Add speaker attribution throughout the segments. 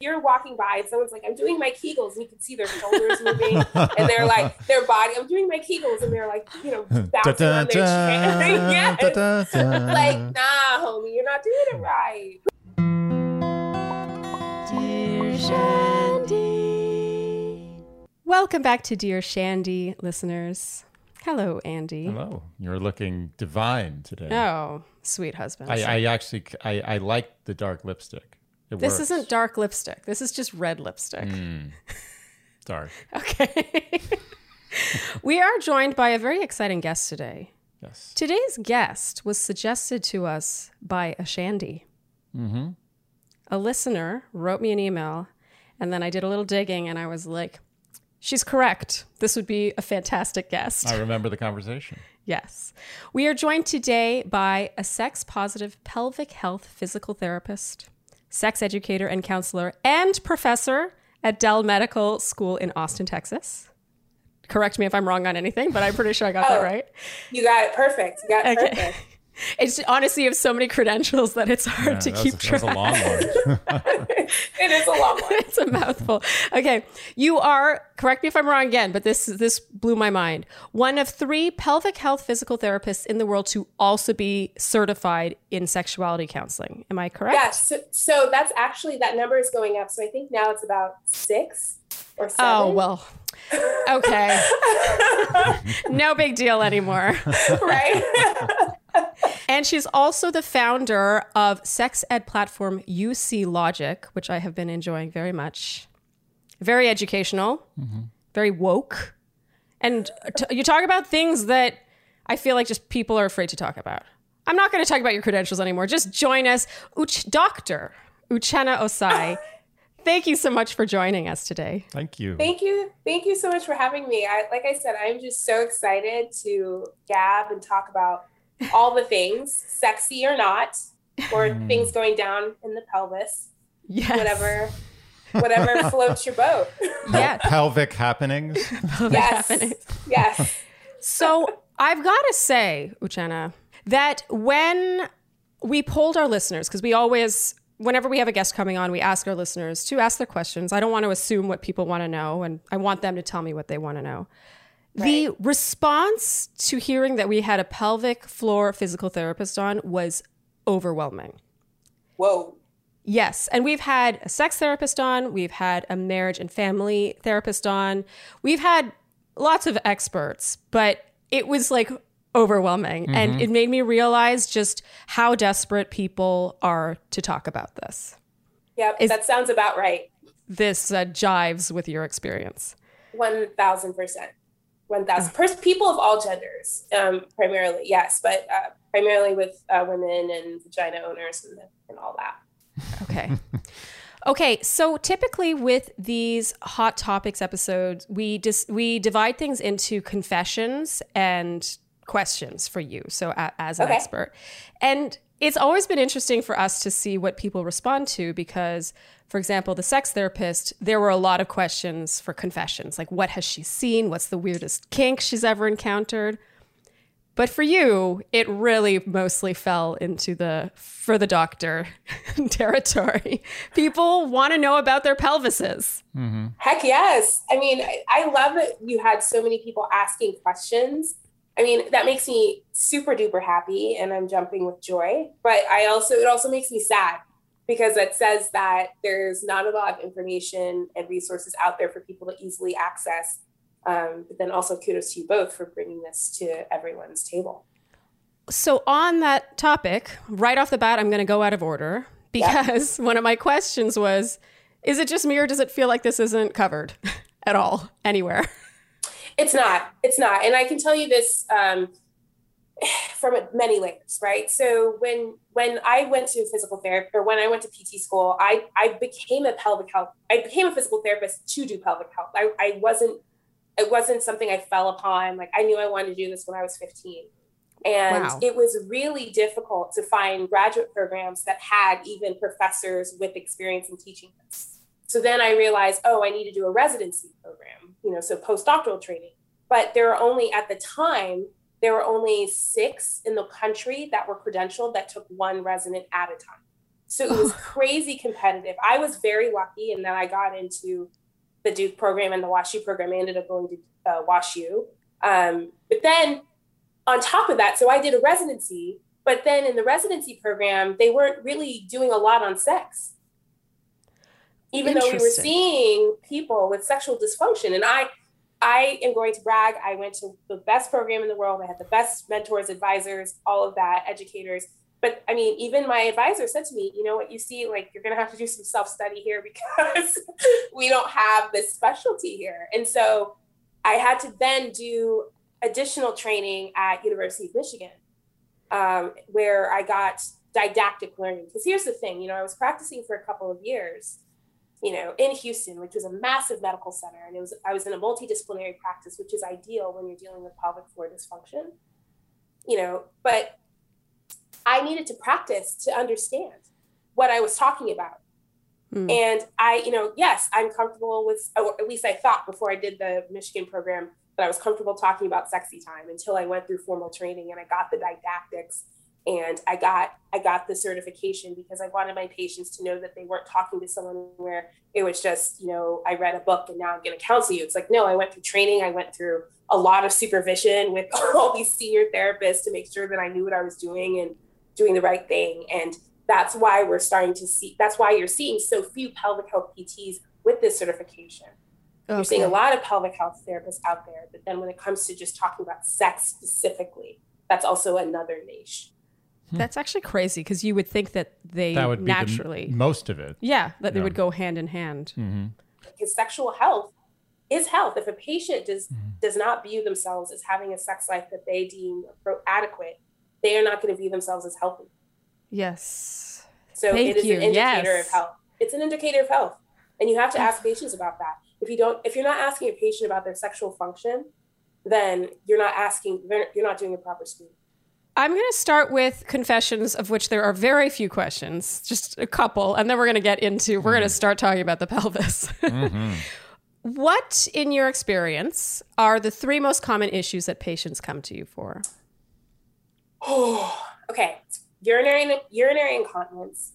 Speaker 1: you're walking by and someone's like, I'm doing my Kegels, and you can see their shoulders moving, and they're like, their body, I'm doing my Kegels, and they're like, you know, bouncing on their chair. yes. Like, nah, homie, you're not doing it right.
Speaker 2: Dear Shandy. Welcome back to Dear Shandy, listeners. Hello, Andy.
Speaker 3: Hello. You're looking divine today.
Speaker 2: Oh, sweet husband.
Speaker 3: I, I actually I, I like the dark lipstick. It
Speaker 2: this
Speaker 3: works.
Speaker 2: isn't dark lipstick. This is just red lipstick.
Speaker 3: Mm, dark.
Speaker 2: Okay. we are joined by a very exciting guest today.
Speaker 3: Yes.
Speaker 2: Today's guest was suggested to us by a Shandy.
Speaker 3: Mm-hmm.
Speaker 2: A listener wrote me an email, and then I did a little digging, and I was like, she's correct. This would be a fantastic guest.
Speaker 3: I remember the conversation.
Speaker 2: Yes. We are joined today by a sex positive pelvic health physical therapist, sex educator and counselor, and professor at Dell Medical School in Austin, Texas. Correct me if I'm wrong on anything, but I'm pretty sure I got that
Speaker 1: Oh.
Speaker 2: right.
Speaker 1: You got it perfect. You got it
Speaker 2: Okay.
Speaker 1: perfect.
Speaker 2: It's honestly you have so many credentials that it's hard
Speaker 3: Yeah,
Speaker 2: to keep
Speaker 3: was, that
Speaker 2: track.
Speaker 3: was a long one.
Speaker 1: It is a long one.
Speaker 2: it's a mouthful. Okay, you are correct me if I'm wrong again, but this this blew my mind. One of three pelvic health physical therapists in the world to also be certified in sexuality counseling. Am I correct?
Speaker 1: Yes. So, so that's actually that number is going up. So I think now it's about six or oh, seven.
Speaker 2: Oh well. Okay. no big deal anymore.
Speaker 1: right.
Speaker 2: And she's also the founder of sex ed platform UC Logic, which I have been enjoying very much. Very educational, very woke. And t- you talk about things that I feel like just people are afraid to talk about. I'm not going to talk about your credentials anymore. Just join us. Uch- Dr. Uchenna Ossai, thank you so much for joining us today.
Speaker 3: Thank you.
Speaker 1: Thank you. Thank you so much for having me. I, like I said, I'm just so excited to gab and talk about all the things, sexy or not, or mm. things going down in the pelvis,
Speaker 2: Yes.
Speaker 1: whatever, whatever floats your boat.
Speaker 2: Yeah.
Speaker 3: Pelvic happenings.
Speaker 1: yes.
Speaker 2: happening.
Speaker 1: Yes.
Speaker 2: So I've got to say, Uchenna, that when we polled our listeners, because we always, whenever we have a guest coming on, we ask our listeners to ask their questions. I don't want to assume what people want to know, and I want them to tell me what they want to know. The response to hearing that we had a pelvic floor physical therapist on was overwhelming.
Speaker 1: Whoa.
Speaker 2: Yes. And we've had a sex therapist on, we've had a marriage and family therapist on, we've had lots of experts, but it was like overwhelming. And it made me realize just how desperate people are to talk about this.
Speaker 1: Yep.
Speaker 2: Is-
Speaker 1: that sounds about right.
Speaker 2: This uh, jives with your experience.
Speaker 1: One thousand percent. Pers- people of all genders, um, primarily, yes, but uh, primarily with uh, women and vagina owners and, and all that.
Speaker 2: Okay. Okay, so typically with these hot topics episodes, we dis- we divide things into confessions and questions for you. So a- as an
Speaker 1: Okay.
Speaker 2: expert, and it's always been interesting for us to see what people respond to because, for example, the sex therapist, there were a lot of questions for confessions, like what has she seen? What's the weirdest kink she's ever encountered? But for you, it really mostly fell into the for the doctor territory. People want to know about their pelvises. Mm-hmm.
Speaker 1: Heck yes. I mean, I, I love that you had so many people asking questions. I mean, that makes me super duper happy and I'm jumping with joy. But I also, it also makes me sad because it says that there's not a lot of information and resources out there for people to easily access. Um, but then also kudos to you both for bringing this to everyone's table.
Speaker 2: So on that topic, right off the bat, I'm going to go out of order because one of my questions was, is it just me or does it feel like this isn't covered at all anywhere?
Speaker 1: It's not. It's not. And I can tell you this um, from many layers, right? So when when I went to physical therapy or when I went to PT school, I I became a pelvic health. I became a physical therapist to do pelvic health. I, I wasn't. It wasn't something I fell upon. Like I knew I wanted to do this when I was 15. And
Speaker 2: Wow.
Speaker 1: it was really difficult to find graduate programs that had even professors with experience in teaching this. So then I realized, oh, I need to do a residency program, you know, so postdoctoral training. But there are only, at the time, there were only six in the country that were credentialed that took one resident at a time. So it was crazy competitive. I was very lucky in that I got into the Duke program and the WashU program. I ended up going to uh, WashU. Um, but then on top of that, so I did a residency, but then in the residency program, they weren't really doing a lot on sex. Even though we were seeing people with sexual dysfunction. And I I am going to brag. I went to the best program in the world. I had the best mentors, advisors, all of that, educators. But I mean, even my advisor said to me, you know what, you see, like you're going to have to do some self study here because we don't have this specialty here. And so I had to then do additional training at University of Michigan, um, where I got didactic learning. Because here's the thing, you know, I was practicing for a couple of years you know, in Houston, which was a massive medical center, and it was I was in a multidisciplinary practice, which is ideal when you're dealing with pelvic floor dysfunction. You know, but I needed to practice to understand what I was talking about. Mm. And I, you know, yes, I'm comfortable with, or at least I thought before I did the Michigan program that I was comfortable talking about sexy time until I went through formal training and I got the didactics and i got i got the certification because i wanted my patients to know that they weren't talking to someone where it was just you know i read a book and now i'm going to counsel you it's like no i went through training i went through a lot of supervision with all these senior therapists to make sure that i knew what i was doing and doing the right thing and that's why we're starting to see that's why you're seeing so few pelvic health pts with this certification okay. you're seeing a lot of pelvic health therapists out there but then when it comes to just talking about sex specifically that's also another niche.
Speaker 2: That's actually crazy because you would think that they that would naturally
Speaker 3: the, most of it.
Speaker 2: Yeah, that they would go hand in hand.
Speaker 1: Mm-hmm. Because sexual health is health. If a patient does mm-hmm. does not view themselves as having a sex life that they deem adequate, they are not going to view themselves as healthy.
Speaker 2: Yes.
Speaker 1: So Thank it is you. an indicator yes. of health. It's an indicator of health, and you have to ask patients about that. If you don't, if you're not asking a patient about their sexual function, then you're not asking. You're not doing a proper screening.
Speaker 2: I'm going to start with confessions, of which there are very few questions, just a couple, and then we're going to get into, we're going to mm-hmm. start talking about the pelvis. mm-hmm. What, in your experience, are the three most common issues that patients come to you for?
Speaker 1: Oh, okay. Urinary, urinary incontinence.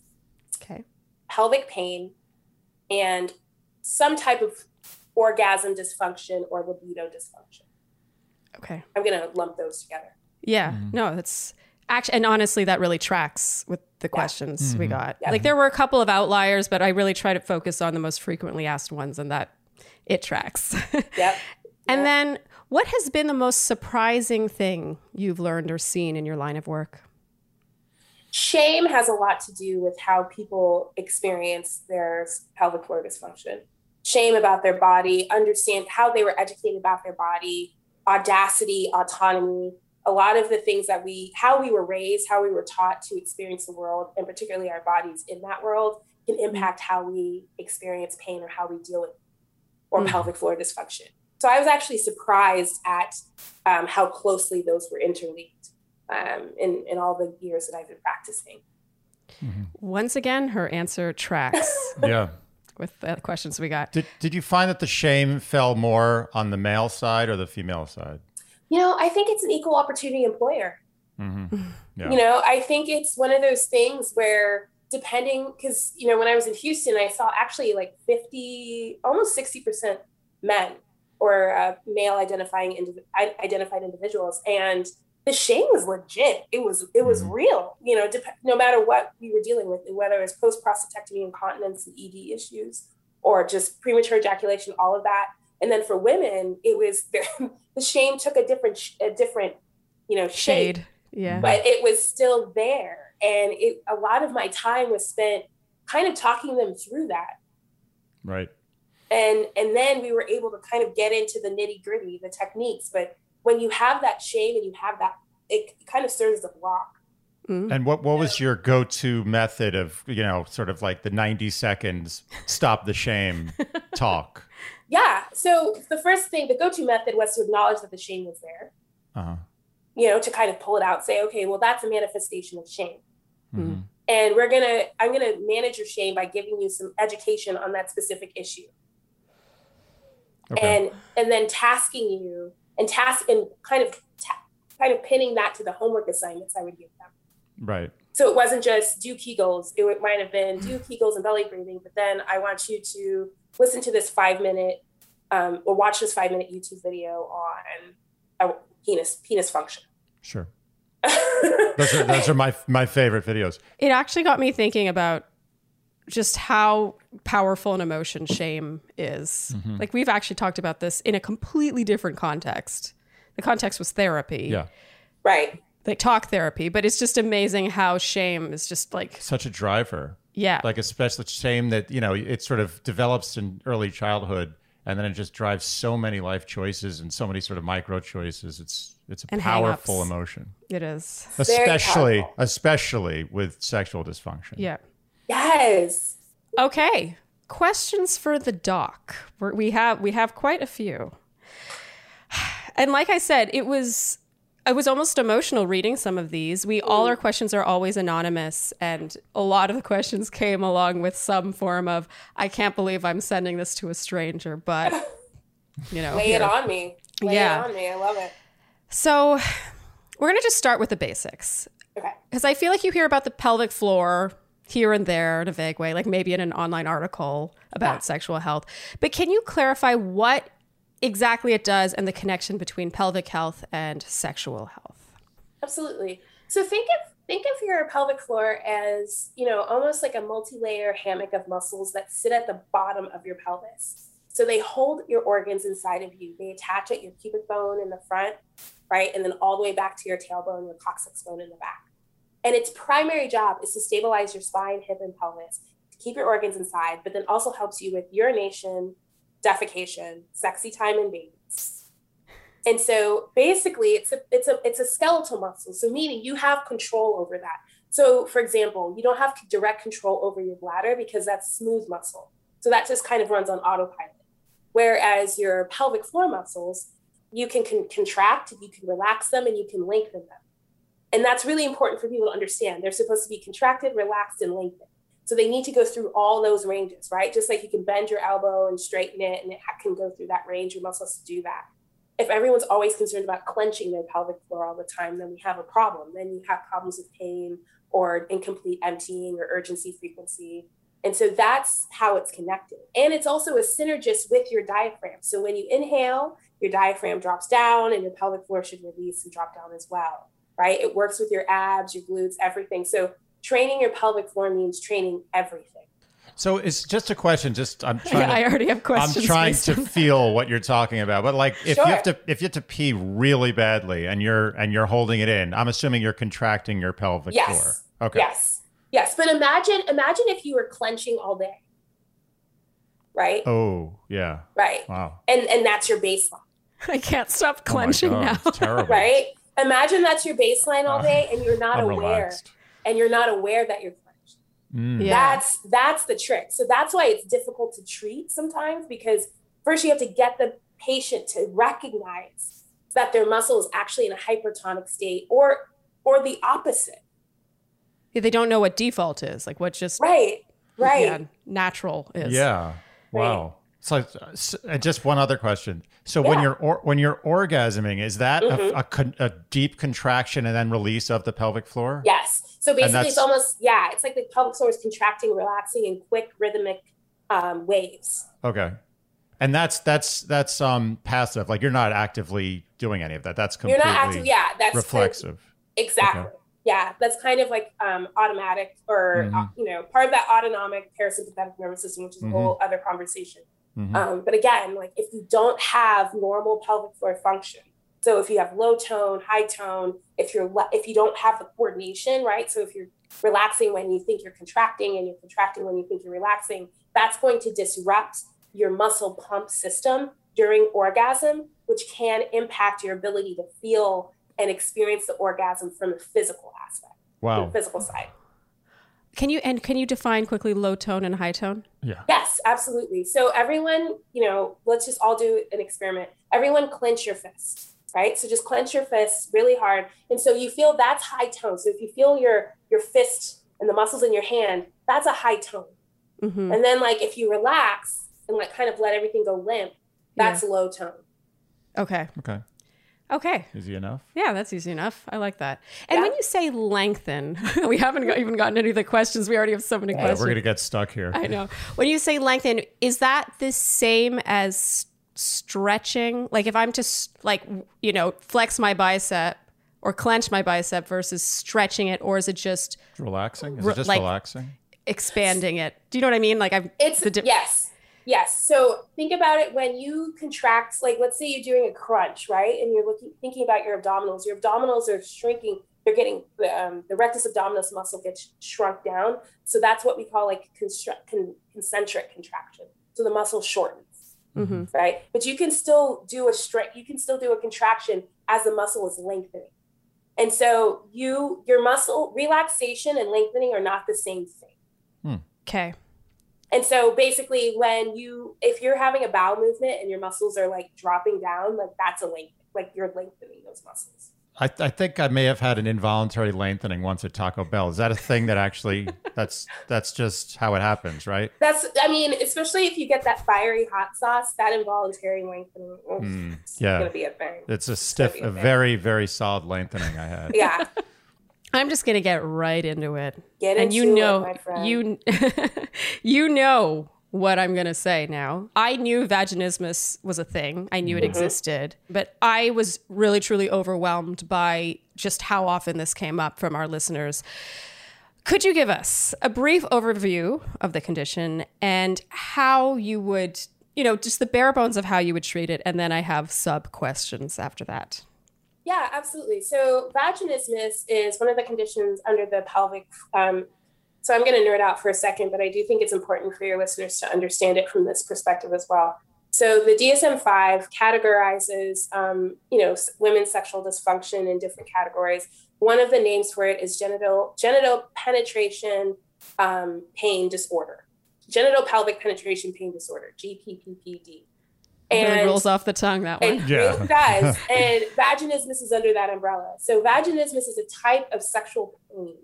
Speaker 2: Okay.
Speaker 1: Pelvic pain, and some type of orgasm dysfunction or libido dysfunction.
Speaker 2: Okay.
Speaker 1: I'm going to lump those together.
Speaker 2: Yeah, mm-hmm. no, that's actually, and honestly, that really tracks with the yeah. questions mm-hmm. we got. Yeah. Like there were a couple of outliers, but I really try to focus on the most frequently asked ones, and that it tracks.
Speaker 1: Yep.
Speaker 2: and
Speaker 1: yep.
Speaker 2: then, what has been the most surprising thing you've learned or seen in your line of work?
Speaker 1: Shame has a lot to do with how people experience their pelvic floor dysfunction. Shame about their body, understand how they were educated about their body, audacity, autonomy, a lot of the things that we, how we were raised, how we were taught to experience the world, and particularly our bodies in that world, can mm-hmm. impact how we experience pain or how we deal with or mm-hmm. pelvic floor dysfunction. So I was actually surprised at um, how closely those were interlinked um, in, in all the years that I've been practicing.
Speaker 2: Mm-hmm. Once again, her answer tracks.
Speaker 3: yeah.
Speaker 2: With the questions we got.
Speaker 3: Did, did you find that the shame fell more on the male side or the female side?
Speaker 1: You know, I think it's an equal opportunity employer.
Speaker 3: Mm-hmm.
Speaker 1: Yeah. You know, I think it's one of those things where depending, because, you know, when I was in Houston, I saw actually like 50, almost 60% men or uh, male identifying indiv- identified individuals. And the shame was legit. It was, it was mm-hmm. real, you know, dep- no matter what we were dealing with, whether it was post prostatectomy incontinence and ED issues or just premature ejaculation, all of that and then for women, it was the shame took a different a different you know shade. shade.
Speaker 2: Yeah.
Speaker 1: But it was still there, and it a lot of my time was spent kind of talking them through that.
Speaker 3: Right.
Speaker 1: And and then we were able to kind of get into the nitty gritty, the techniques. But when you have that shame and you have that, it kind of serves as a block.
Speaker 3: Mm-hmm. And what, what was your go to method of, you know, sort of like the 90 seconds stop the shame talk?
Speaker 1: Yeah. So the first thing, the go-to method was to acknowledge that the shame was there.
Speaker 3: Uh-huh.
Speaker 1: You know, to kind of pull it out, say, okay, well, that's a manifestation of shame.
Speaker 3: Mm-hmm.
Speaker 1: And we're gonna, I'm gonna manage your shame by giving you some education on that specific issue. Okay. And and then tasking you and task and kind of ta- kind of pinning that to the homework assignments I would give them.
Speaker 3: Right.
Speaker 1: so it wasn't just do Kegels. It might have been do Kegels and belly breathing, but then I want you to listen to this five minute um, or watch this five minute YouTube video on uh, penis penis function.
Speaker 3: Sure. those are those are my my favorite videos.
Speaker 2: It actually got me thinking about just how powerful an emotion shame is.
Speaker 3: Mm-hmm.
Speaker 2: Like we've actually talked about this in a completely different context. The context was therapy.
Speaker 3: Yeah.
Speaker 1: Right.
Speaker 2: Like talk therapy, but it's just amazing how shame is just like
Speaker 3: Such a driver.
Speaker 2: Yeah.
Speaker 3: Like especially shame that, you know, it sort of develops in early childhood and then it just drives so many life choices and so many sort of micro choices. It's it's a
Speaker 2: And
Speaker 3: powerful
Speaker 2: hang-ups.
Speaker 3: emotion.
Speaker 2: it is.
Speaker 3: Especially especially with sexual dysfunction.
Speaker 2: Yeah.
Speaker 1: Yes.
Speaker 2: Okay. Questions for the doc. We're, we have we have quite a few. And like I said, it was I was almost emotional reading some of these. We all our questions are always anonymous and a lot of the questions came along with some form of I can't believe I'm sending this to a stranger, but you know.
Speaker 1: Lay it on me. Lay
Speaker 2: Yeah.
Speaker 1: it on me. I love it.
Speaker 2: So, we're going to just start with the basics.
Speaker 1: Okay.
Speaker 2: Because I feel like you hear about the pelvic floor here and there in a vague way, like maybe in an online article about
Speaker 1: Yeah.
Speaker 2: sexual health. But can you clarify what exactly it does and the connection between pelvic health and sexual health?
Speaker 1: Absolutely. So think of think of your pelvic floor as, you know, almost like a multi-layer hammock of muscles that sit at the bottom of your pelvis. So they hold your organs inside of you. They attach at your pubic bone in the front, right? And then all the way back to your tailbone, your coccyx bone in the back. And its primary job is to stabilize your spine, hip, and pelvis, to keep your organs inside, but then also helps you with urination, defecation, sexy time, and babies. And so basically it's a it's a it's a skeletal muscle. So meaning you have control over that. So for example, you don't have direct control over your bladder because that's smooth muscle. So that just kind of runs on autopilot. Whereas your pelvic floor muscles, you can con- contract, you can relax them, and you can lengthen them. And that's really important for people to understand. They're supposed to be contracted, relaxed, and lengthened. So they need to go through all those ranges, right? Just like you can bend your elbow and straighten it, and it can go through that range. Your muscles do that. If everyone's always concerned about clenching their pelvic floor all the time, then we have a problem. Then you have problems with pain or incomplete emptying or urgency frequency. And so that's how it's connected. And it's also a synergist with your diaphragm. So when you inhale, your diaphragm drops down and your pelvic floor should release and drop down as well, right? It works with your abs, your glutes, everything. So training your pelvic floor means training everything.
Speaker 3: So it's just a question. Just I'm trying.
Speaker 2: I
Speaker 3: to,
Speaker 2: already have questions.
Speaker 3: I'm
Speaker 2: trying
Speaker 3: to feel what you're talking about. But like, if
Speaker 1: Sure.
Speaker 3: you have to, if you have to pee really badly and you're and you're holding it in, I'm assuming you're contracting your pelvic
Speaker 1: Yes.
Speaker 3: floor. Okay.
Speaker 1: Yes. Yes. But imagine, imagine if you were clenching all day. Right?
Speaker 3: Oh yeah.
Speaker 1: Right.
Speaker 3: Wow.
Speaker 1: And and that's your baseline.
Speaker 2: I can't stop
Speaker 3: Oh my
Speaker 2: clenching
Speaker 3: God,
Speaker 2: now.
Speaker 3: it's terrible.
Speaker 1: Right? Imagine that's your baseline all
Speaker 3: Uh,
Speaker 1: day and you're not
Speaker 3: I'm
Speaker 1: aware.
Speaker 3: relaxed.
Speaker 1: And you're not aware that you're clenched.
Speaker 3: Mm.
Speaker 2: Yeah.
Speaker 1: That's that's the trick. So that's why it's difficult to treat sometimes because first you have to get the patient to recognize that their muscle is actually in a hypertonic state or or the opposite.
Speaker 2: Yeah, they don't know what default is, like what just
Speaker 1: Right. Right.
Speaker 2: yeah, natural is.
Speaker 3: Yeah. Wow. So, so uh, just one other question. So when you're or, when you're orgasming, is that
Speaker 1: Mhm.
Speaker 3: a, a, con- a deep contraction and then release of the pelvic floor?
Speaker 1: Yes. So basically, it's almost yeah. It's like the pelvic floor is contracting, relaxing in quick rhythmic um, waves.
Speaker 3: Okay. And that's that's that's um passive. Like you're not actively doing any of that. That's completely You're
Speaker 1: not active. Yeah, that's kind of-
Speaker 3: reflexive.
Speaker 1: exactly.
Speaker 3: Okay.
Speaker 1: Yeah, that's kind of like um, automatic or
Speaker 3: Mhm.
Speaker 1: uh, you know part of that autonomic parasympathetic nervous system, which is
Speaker 3: Mhm.
Speaker 1: a whole other conversation.
Speaker 3: Mhm.
Speaker 1: Um, but again, like if you don't have normal pelvic floor function, so if you have low tone, high tone, if you're if you don't have the coordination, right? So if you're relaxing when you think you're contracting and you're contracting when you think you're relaxing, that's going to disrupt your muscle pump system during orgasm, which can impact your ability to feel and experience the orgasm from a physical aspect,
Speaker 3: wow.
Speaker 1: the physical side.
Speaker 2: Can you and can you define quickly low tone and high tone?
Speaker 3: Yeah.
Speaker 1: Yes, absolutely. So everyone, you know, let's just all do an experiment. Everyone clench your fists, right? So just clench your fists really hard. And so you feel that's high tone. So if you feel your your fist and the muscles in your hand, that's a high tone.
Speaker 2: hmm
Speaker 1: And then like if you relax and like kind of let everything go limp, that's low tone.
Speaker 2: Okay.
Speaker 3: Okay.
Speaker 2: Okay.
Speaker 3: Easy enough.
Speaker 2: Yeah, that's easy enough. I like that. And when you say lengthen, we haven't got, even gotten any of the questions. We already have so many
Speaker 3: Yeah,
Speaker 2: questions.
Speaker 3: we're gonna get stuck here.
Speaker 2: I know. When you say lengthen, is that the same as stretching? Like if I'm just like you know flex my bicep or clench my bicep versus stretching it, or is it just
Speaker 3: Relaxing? Is
Speaker 2: Re-
Speaker 3: it just
Speaker 2: like-
Speaker 3: relaxing?
Speaker 2: expanding it? Do you know what I mean? Like I'm
Speaker 1: It's
Speaker 2: the di-
Speaker 1: yes, yes. So think about it when you contract. Like let's say you're doing a crunch, right? And you're looking thinking about your abdominals. Your abdominals are shrinking. They're getting the um, the rectus abdominis muscle gets shrunk down. So that's what we call like construct, con, concentric contraction. So the muscle shortens,
Speaker 2: Mhm.
Speaker 1: right? But you can still do a stretch. You can still do a contraction as the muscle is lengthening. And so you your muscle relaxation and lengthening are not the same thing.
Speaker 2: Okay.
Speaker 1: And so basically, when you, if you're having a bowel movement and your muscles are like dropping down, like that's a length, like you're lengthening those muscles.
Speaker 3: I, I think I may have had an involuntary lengthening once at Taco Bell. Is that a thing that actually that's that's just how it happens, right?
Speaker 1: That's, I mean, especially if you get that fiery hot sauce, that involuntary lengthening is
Speaker 3: Mm, yeah.
Speaker 1: going to be a thing.
Speaker 3: It's a stiff,
Speaker 1: be
Speaker 3: a
Speaker 1: a
Speaker 3: very, very solid lengthening I had.
Speaker 1: Yeah.
Speaker 2: I'm just gonna get right into it.
Speaker 1: Get
Speaker 2: and you
Speaker 1: into it,
Speaker 2: know
Speaker 1: my friend.
Speaker 2: you you know what I'm gonna say now. I knew vaginismus was a thing. I knew it existed, but I was really truly overwhelmed by just how often this came up from our listeners. Could you give us a brief overview of the condition and how you would, you know, just the bare bones of how you would treat it, and then I have sub questions after that.
Speaker 1: Yeah, absolutely. So vaginismus is one of the conditions under the pelvic. Um, so I'm going to nerd out for a second, but I do think it's important for your listeners to understand it from this perspective as well. So the DSM-5 categorizes, um, you know, women's sexual dysfunction in different categories. One of the names for it is genital genital penetration um, pain disorder, genital pelvic penetration pain disorder, GPPPD.
Speaker 2: It really rolls off the tongue that one.
Speaker 1: It
Speaker 3: Yeah.
Speaker 1: really does. And vaginismus is under that umbrella. So vaginismus is a type of sexual pain.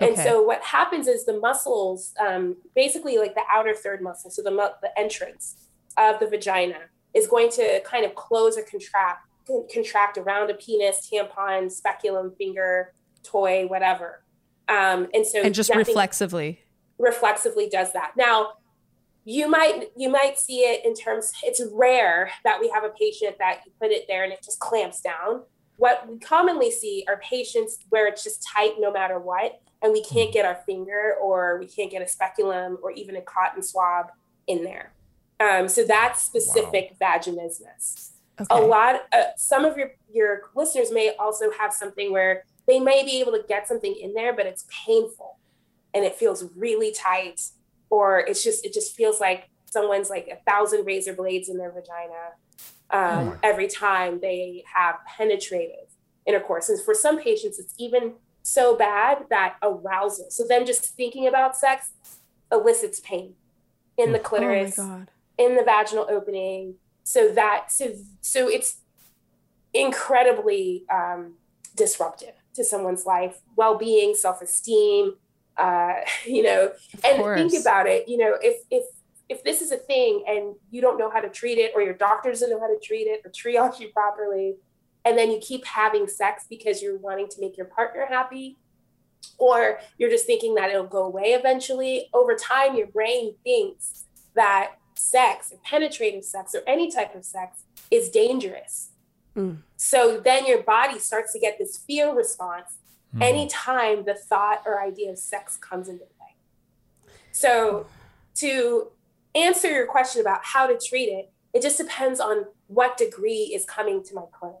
Speaker 1: And
Speaker 2: Okay.
Speaker 1: so what happens is the muscles, um, basically like the outer third muscle, so the, mu- the entrance of the vagina is going to kind of close or contract, con- contract around a penis, tampon, speculum, finger, toy, whatever. Um, and so
Speaker 2: and just reflexively.
Speaker 1: reflexively does that. Now, you might you might see it in terms it's rare that we have a patient that you put it there and it just clamps down. What we commonly see are patients where it's just tight no matter what, and we can't get our finger or we can't get a speculum or even a cotton swab in there. Um, so that's specific vaginismus
Speaker 2: Okay.
Speaker 1: a lot uh, some of your your listeners may also have something where they may be able to get something in there but it's painful and it feels really tight or it's just it just feels like someone's like a thousand razor blades in their vagina um, every time they have penetrative intercourse. And for some patients it's even so bad that arousal. So them just thinking about sex elicits pain in the
Speaker 2: Oh
Speaker 1: clitoris
Speaker 2: god.
Speaker 1: in the vaginal opening. So that so so it's incredibly um, disruptive to someone's life well-being self-esteem uh, you know and
Speaker 2: course.
Speaker 1: think about it. You know if if if this is a thing and you don't know how to treat it or your doctor doesn't know how to treat it or triage you properly and then you keep having sex because you're wanting to make your partner happy or you're just thinking that it'll go away eventually over time your brain thinks that sex or penetrative sex or any type of sex is dangerous
Speaker 2: Mm.
Speaker 1: so then your body starts to get this fear response
Speaker 3: Hmm.
Speaker 1: anytime the thought or idea of sex comes into play so to answer your question about how to treat it it just depends on what degree is coming to my clinic.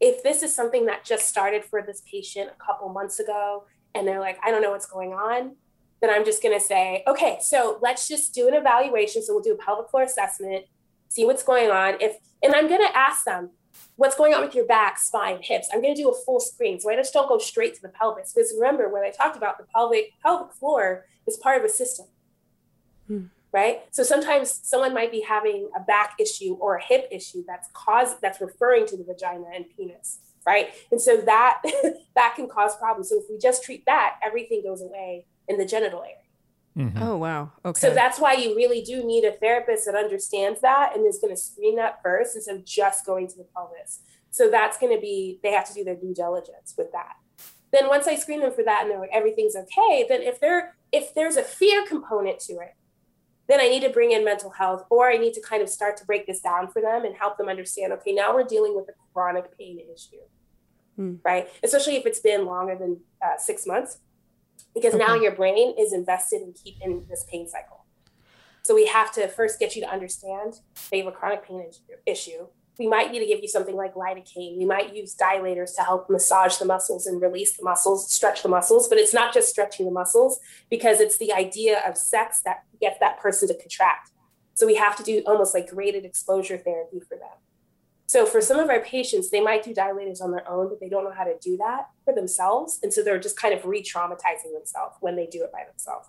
Speaker 1: If this is something that just started for this patient a couple months ago and they're like i don't know what's going on then i'm just going to say okay so let's just do an evaluation. So we'll do a pelvic floor assessment see what's going on. If and i'm going to ask them what's going on with your back spine hips? I'm going to do a full screen so i just don't go straight to the pelvis because remember when i talked about the pelvic pelvic floor is part of a system.
Speaker 2: Hmm.
Speaker 1: Right so sometimes someone might be having a back issue or a hip issue that's caused that's referring to the vagina and penis right and so that that can cause problems so if we just treat that everything goes away in the genital area
Speaker 3: Mhm.
Speaker 2: Oh wow. Okay.
Speaker 1: so that's why you really do need a therapist that understands that and is going to screen that first instead of just going to the pelvis. So that's going to be, they have to do their due diligence with that. Then once I screen them for that and they're like, everything's okay, then if they're, if there's a fear component to it, then I need to bring in mental health or I need to kind of start to break this down for them and help them understand, okay, now we're dealing with a chronic pain issue, mm. right? Especially if it's been longer than uh, six months, because okay. now your brain is invested in keeping this pain cycle. So we have to first get you to understand they have a chronic pain issue we might need to give you something like lidocaine. We might use dilators to help massage the muscles and release the muscles, stretch the muscles. But it's not just stretching the muscles because it's the idea of sex that gets that person to contract. So we have to do almost like graded exposure therapy for them. So for some of our patients, they might do dilators on their own, but they don't know how to do that for themselves. And so they're just kind of re traumatizing themselves when they do it by themselves.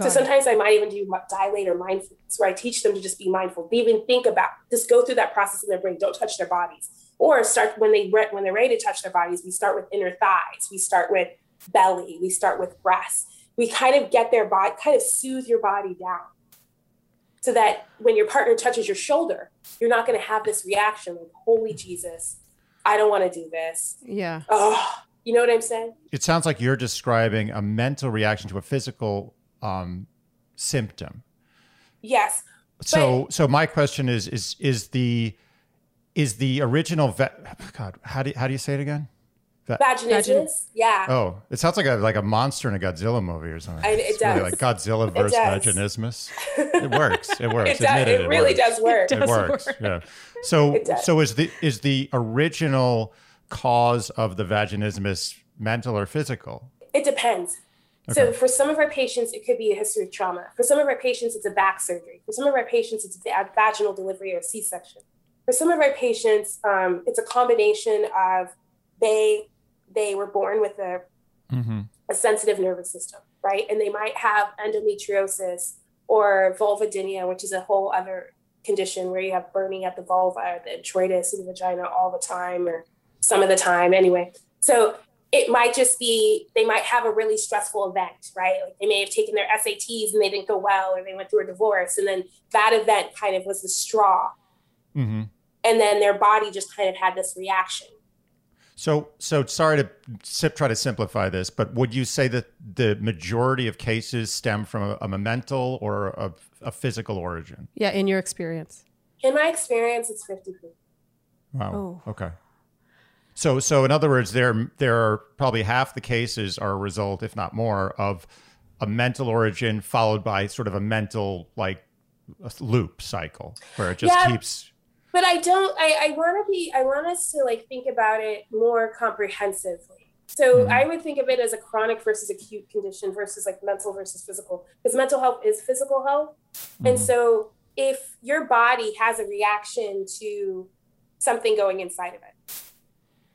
Speaker 1: Got so sometimes it. I might even do dilator mindfulness, where I teach them to just be mindful, they even think about, just go through that process in their brain. Don't touch their bodies, or start when they when they're ready to touch their bodies. We start with inner thighs. We start with belly. We start with breasts. We kind of get their body, kind of soothe your body down, so that when your partner touches your shoulder, you're not going to have this reaction like, "Holy Jesus, I don't want to do this."
Speaker 2: Yeah.
Speaker 1: Oh, you know what I'm saying?
Speaker 3: It sounds like you're describing a mental reaction to a physical um, symptom.
Speaker 1: Yes.
Speaker 3: So so my question is is is the is the original va- God how do you, how do you say it again?
Speaker 1: Va- vaginismus. Yeah.
Speaker 3: Oh, it sounds like a like a monster in a Godzilla movie or something. I,
Speaker 1: it
Speaker 3: it's
Speaker 1: does.
Speaker 3: Really like Godzilla versus vaginismus. it works. It works.
Speaker 1: It, does, it, it really
Speaker 3: works.
Speaker 1: does work.
Speaker 2: It, does
Speaker 3: it works.
Speaker 2: Work.
Speaker 3: Yeah. So so is the is the original cause of the vaginismus mental or physical?
Speaker 1: It depends. Okay. So for some of our patients, it could be a history of trauma. For some of our patients, it's a back surgery. For some of our patients, it's a vaginal delivery or C-section. For some of our patients, um, it's a combination of they they were born with a mm-hmm. a sensitive nervous system, right? And they might have endometriosis or vulvodynia, which is a whole other condition where you have burning at the vulva, the introitus in the vagina all the time, or some of the time anyway. So it might just be they might have a really stressful event, right? Like they may have taken their SATs and they didn't go well, or they went through a divorce, and then that event kind of was the straw, mm-hmm. and then their body just kind of had this reaction.
Speaker 3: So, so sorry to try to simplify this, but would you say that the majority of cases stem from a, a mental or a, a, physical origin?
Speaker 2: Yeah, in your experience.
Speaker 1: In my experience, it's 50 50.
Speaker 3: Wow. Oh. Okay. So, so in other words, there there are probably half the cases are a result, if not more, of a mental origin followed by sort of a mental like loop cycle where it just yeah, keeps.
Speaker 1: But I don't. I, I want to be. I want us to like think about it more comprehensively. So mm-hmm. I would think of it as a chronic versus acute condition versus like mental versus physical, because mental health is physical health, mm-hmm. and so if your body has a reaction to something going inside of it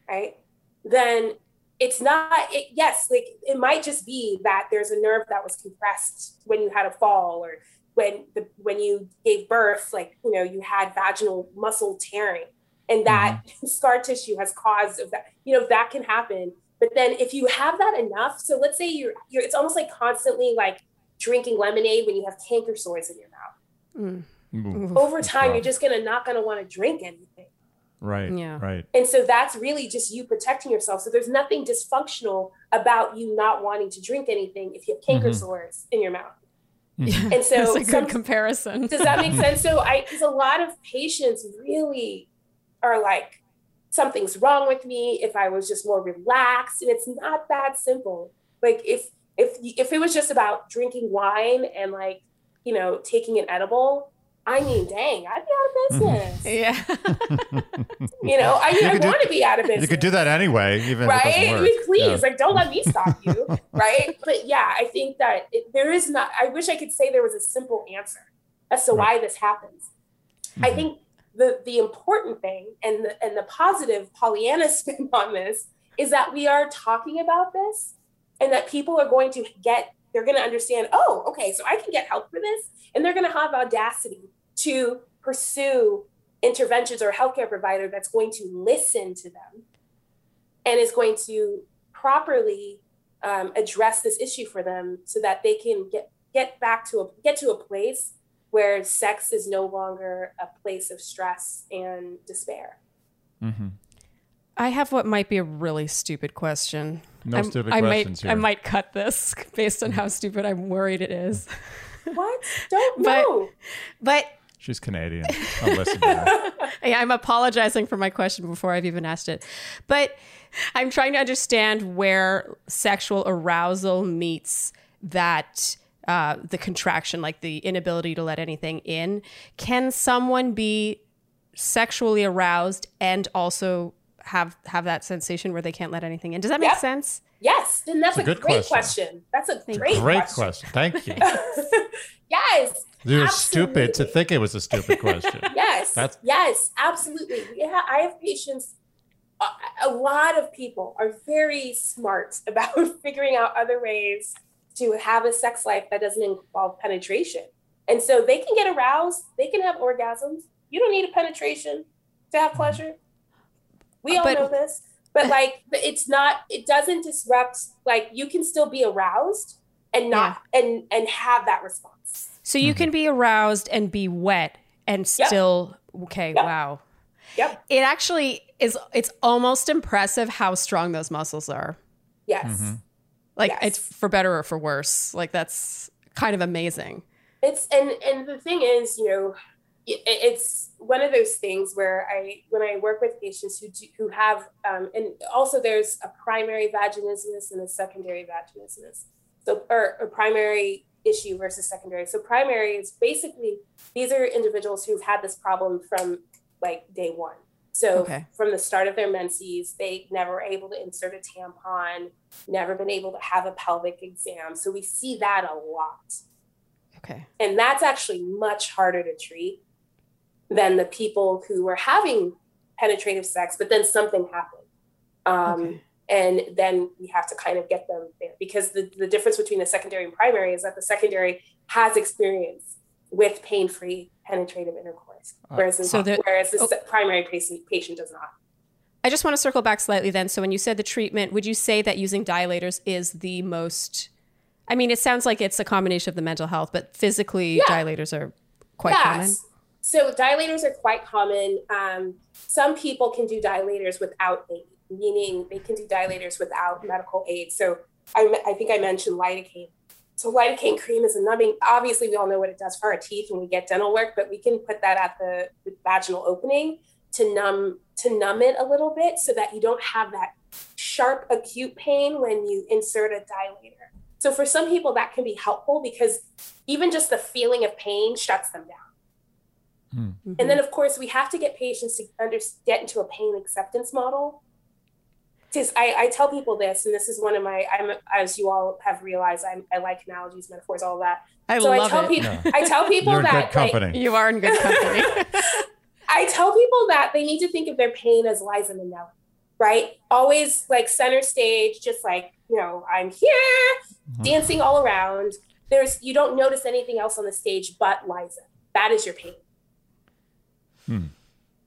Speaker 1: right? Then it's not it, yes like it might just be that there's a nerve that was compressed when you had a fall or when the when you gave birth like you know you had vaginal muscle tearing and that mm-hmm. scar tissue has caused of that you know that can happen but then if you have that enough so let's say you're you're it's almost like constantly like drinking lemonade when you have canker sores in your mouth mm. over time you're just gonna not gonna want to drink anything
Speaker 3: Right. Yeah. Right.
Speaker 1: And so that's really just you protecting yourself. So there's nothing dysfunctional about you not wanting to drink anything if you have canker mm-hmm. sores in your mouth.
Speaker 2: Mm-hmm. And so that's a good some, comparison.
Speaker 1: does that make sense? So I because a lot of patients really are like, something's wrong with me. If I was just more relaxed, and it's not that simple. Like if if if it was just about drinking wine and like you know taking an edible, I mean, dang, I'd be out of business.
Speaker 2: yeah.
Speaker 1: you know, I mean, I want to be out of business.
Speaker 3: You could do that anyway, even right. I
Speaker 1: mean, please, yeah. like, don't let me stop you, right? But yeah, I think that it, there is not. I wish I could say there was a simple answer as to right. why this happens. Mm-hmm. I think the the important thing and the, and the positive Pollyanna spin on this is that we are talking about this, and that people are going to get. They're going to understand. Oh, okay, so I can get help for this, and they're going to have audacity to pursue interventions or a healthcare provider that's going to listen to them and is going to properly um, address this issue for them so that they can get get back to a get to a place where sex is no longer a place of stress and despair
Speaker 2: I have what might be a really stupid question.
Speaker 3: No
Speaker 2: I'm-
Speaker 3: stupid
Speaker 2: I
Speaker 3: questions
Speaker 2: might,
Speaker 3: here.
Speaker 2: I might cut this based on how stupid I'm worried it is.
Speaker 1: What? Don't
Speaker 2: But-
Speaker 1: know.
Speaker 2: But
Speaker 3: She's Canadian. I'll listen to her.
Speaker 2: I'm apologizing for my question before I've even asked it. But I'm trying to understand where sexual arousal meets that uh, the contraction, like the inability to let anything in. Can someone be sexually aroused and also have have that sensation where they can't let anything in? Does that make
Speaker 1: Yep.
Speaker 2: sense?
Speaker 1: Yes, then that's
Speaker 3: a
Speaker 1: a,
Speaker 3: good
Speaker 1: great
Speaker 3: question.
Speaker 1: question. That's a great,
Speaker 3: Great
Speaker 1: question.
Speaker 3: question. Thank you.
Speaker 1: yes.
Speaker 3: You're stupid to think it was a stupid question.
Speaker 1: Yes.
Speaker 3: That's-
Speaker 1: yes, absolutely. Yeah, I have patients. A, a lot of people are very smart about figuring out other ways to have a sex life that doesn't involve penetration. And so they can get aroused, they can have orgasms. You don't need a penetration to have mm-hmm. pleasure. We all
Speaker 2: But-
Speaker 1: know this. But like it's not it doesn't disrupt like you can still be aroused and not and and have that response.
Speaker 2: So you can be aroused and be wet and
Speaker 1: Yep.
Speaker 2: still okay,
Speaker 1: Yep.
Speaker 2: wow.
Speaker 1: Yep.
Speaker 2: It actually is it's almost impressive how strong those muscles are.
Speaker 1: Yes.
Speaker 3: Mm-hmm.
Speaker 2: Like
Speaker 1: Yes.
Speaker 2: it's for better or for worse. Like that's kind of amazing.
Speaker 1: it's and and the thing is you know it, it's one of those things where i when i work with patients who do, who have um, and also there's a primary vaginismus and a secondary vaginismus. So or a primary issue versus secondary. So primary is basically these are individuals who've had this problem from like day one. So
Speaker 2: Okay.
Speaker 1: from the start of their menses they never were able to insert a tampon never been able to have a pelvic exam. So we see that a lot.
Speaker 2: Okay.
Speaker 1: and that's actually much harder to treat than the people who were having penetrative sex, but then something happened. Um,
Speaker 2: Okay.
Speaker 1: And then we have to kind of get them there because the, the difference between the secondary and primary is that the secondary has experience with pain free penetrative intercourse, whereas, the,
Speaker 2: So the-
Speaker 1: whereas the
Speaker 2: oh.
Speaker 1: primary patient, patient does not.
Speaker 2: I just want to circle back slightly then. So when you said the treatment, would you say that using dilators is the most I mean, it sounds like it's a combination of the mental health, but physically
Speaker 1: Yeah.
Speaker 2: dilators are quite common.
Speaker 1: So dilators are quite common. Um, some people can do dilators without aid, meaning they can do dilators without medical aid. So I, I think I mentioned lidocaine. So lidocaine cream is a numbing. Obviously, we all know what it does for our teeth when we get dental work, but we can put that at the, the vaginal opening to numb to numb it a little bit, so that you don't have that sharp acute pain when you insert a dilator. So for some people, that can be helpful because even just the feeling of pain shuts them down.
Speaker 2: Mhm.
Speaker 1: And then, of course, we have to get patients to under, get into a pain acceptance model. Because I, I tell people this, and this is one of my, I'm, as you all have realized, I'm, I like analogies, metaphors, all that.
Speaker 2: I
Speaker 1: so I
Speaker 2: love
Speaker 1: tell
Speaker 2: it.
Speaker 1: people,
Speaker 3: Yeah.
Speaker 1: I tell people
Speaker 3: You're
Speaker 1: that
Speaker 3: good
Speaker 1: like.
Speaker 2: You are in good company.
Speaker 1: I tell people that they need to think of their pain as Liza Minnelli, right? Always like center stage, just like, you know, I'm here dancing all around. There's, you don't notice anything else on the stage but Liza. That is your pain.
Speaker 3: Hmm.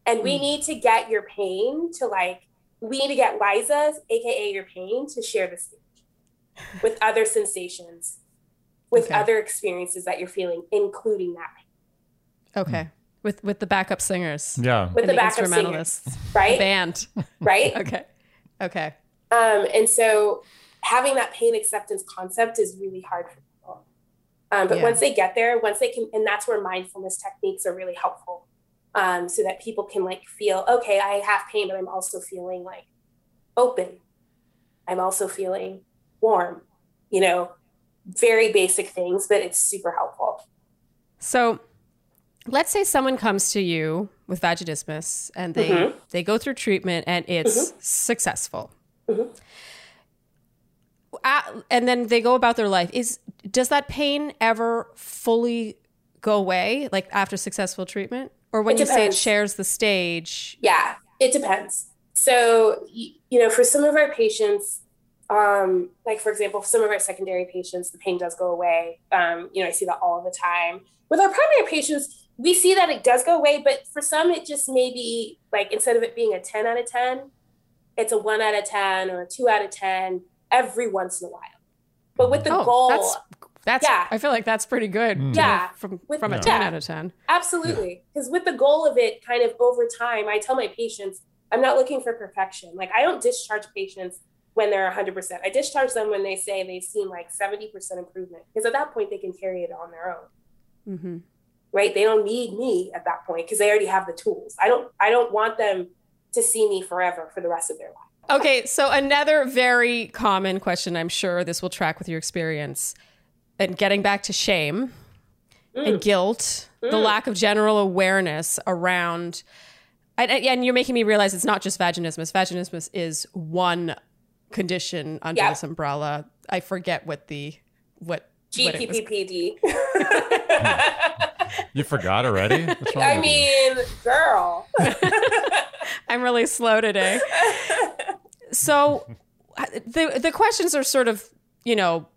Speaker 1: And we need to get your pain to like, we need to get Liza's, AKA your pain, to share the stage with other sensations, with
Speaker 2: Okay.
Speaker 1: other experiences that you're feeling, including that,
Speaker 2: okay. With with the backup singers.
Speaker 3: Yeah.
Speaker 1: with
Speaker 2: and
Speaker 1: the backup singers,
Speaker 2: instrumentalists.
Speaker 1: right?
Speaker 2: Band.
Speaker 1: Right?
Speaker 2: Okay. Okay.
Speaker 1: Um, and so having that pain acceptance concept is really hard for people. Um, but
Speaker 2: Yeah.
Speaker 1: once they get there, once they can, and that's where mindfulness techniques are really helpful. Um, so that people can like feel, okay, I have pain, but I'm also feeling like open. I'm also feeling warm, you know, very basic things, but it's super helpful.
Speaker 2: So let's say someone comes to you with vaginismus and they
Speaker 1: Mhm.
Speaker 2: they go through treatment and it's successful.
Speaker 1: Mhm.
Speaker 2: A- and then they go about their life. Is does that pain ever fully go away like after successful treatment? Or when you say it shares the stage?
Speaker 1: Yeah, it depends. So, you know, for some of our patients, um, like for example, some of our secondary patients, the pain does go away. Um, you know, I see that all the time. With our primary patients, we see that it does go away, but for some, it just may be like instead of it being a 10 out of 10, it's a one out of 10 or a two out of 10 every once in a while. But with the
Speaker 2: Oh,
Speaker 1: goal,
Speaker 2: that's that's
Speaker 1: Yeah.
Speaker 2: I feel like that's pretty good.
Speaker 3: Mm.
Speaker 2: to know
Speaker 1: Yeah.
Speaker 2: From
Speaker 1: With-
Speaker 2: from a
Speaker 1: yeah.
Speaker 2: 10 out of 10.
Speaker 1: Absolutely. Because with the goal of it kind of over time, I tell my patients I'm not looking for perfection. Like I don't discharge patients when they're 100%. I discharge them when they say they've seen like 70% improvement because at that point they can carry it on their own. Mm-hmm. Right? They don't need me at that point because they already have the tools. I don't. I don't want them to see me forever for the rest of their life.
Speaker 2: Okay, so another very common question. I'm sure this will track with your experience, and getting back to shame mm. and guilt, mm. the lack of general awareness around and, you're making me realize it's not just vaginismus. Vaginismus is one condition under yeah. this umbrella. I forget what the what
Speaker 1: GPPPD.
Speaker 3: you forgot already?
Speaker 1: I mean, you? girl.
Speaker 2: I'm really slow today. So the the questions are sort of, you know,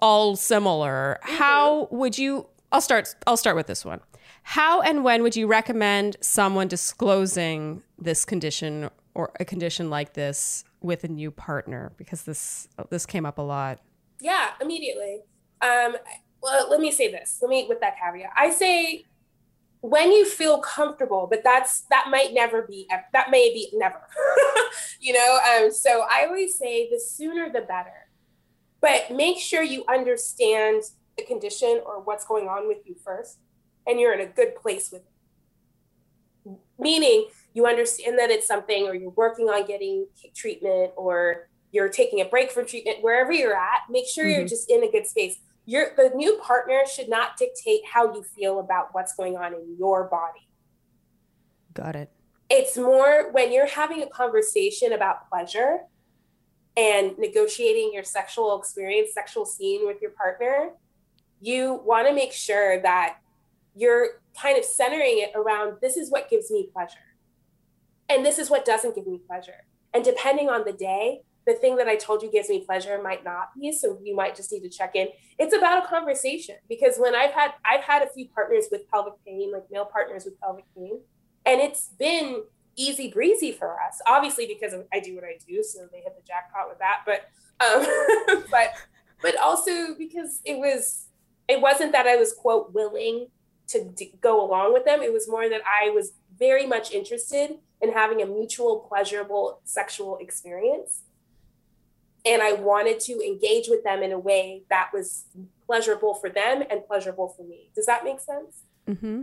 Speaker 2: all similar. Mm-hmm. How would you I'll start I'll start with this one. How and when would you recommend someone disclosing this condition or a condition like this with a new partner? Because this this came up a lot.
Speaker 1: Yeah, immediately. Um, well, let me say this. Let me with that caveat. I say when you feel comfortable, but that's that might never be that may be never. you know, um, so I always say the sooner the better. But make sure you understand the condition or what's going on with you first and you're in a good place with it. Meaning you understand that it's something, or you're working on getting treatment, or you're taking a break from treatment, wherever you're at, make sure mm-hmm. you're just in a good space. Your the new partner should not dictate how you feel about what's going on in your body.
Speaker 2: Got it.
Speaker 1: It's more when you're having a conversation about pleasure and negotiating your sexual experience, sexual scene with your partner, you want to make sure that you're kind of centering it around this is what gives me pleasure and this is what doesn't give me pleasure. And depending on the day the thing that i told you gives me pleasure might not be so you might just need to check in. It's about a conversation because when i've had i've had a few partners with pelvic pain like male partners with pelvic pain and it's been easy breezy for us obviously because i do what i do so they hit the jackpot with that but um but but also because it was it wasn't that i was quote willing to d- go along with them. It was more that I was very much interested in having a mutual, pleasurable sexual experience. And I wanted to engage with them in a way that was pleasurable for them and pleasurable for me. Does that make sense? Mm-hmm.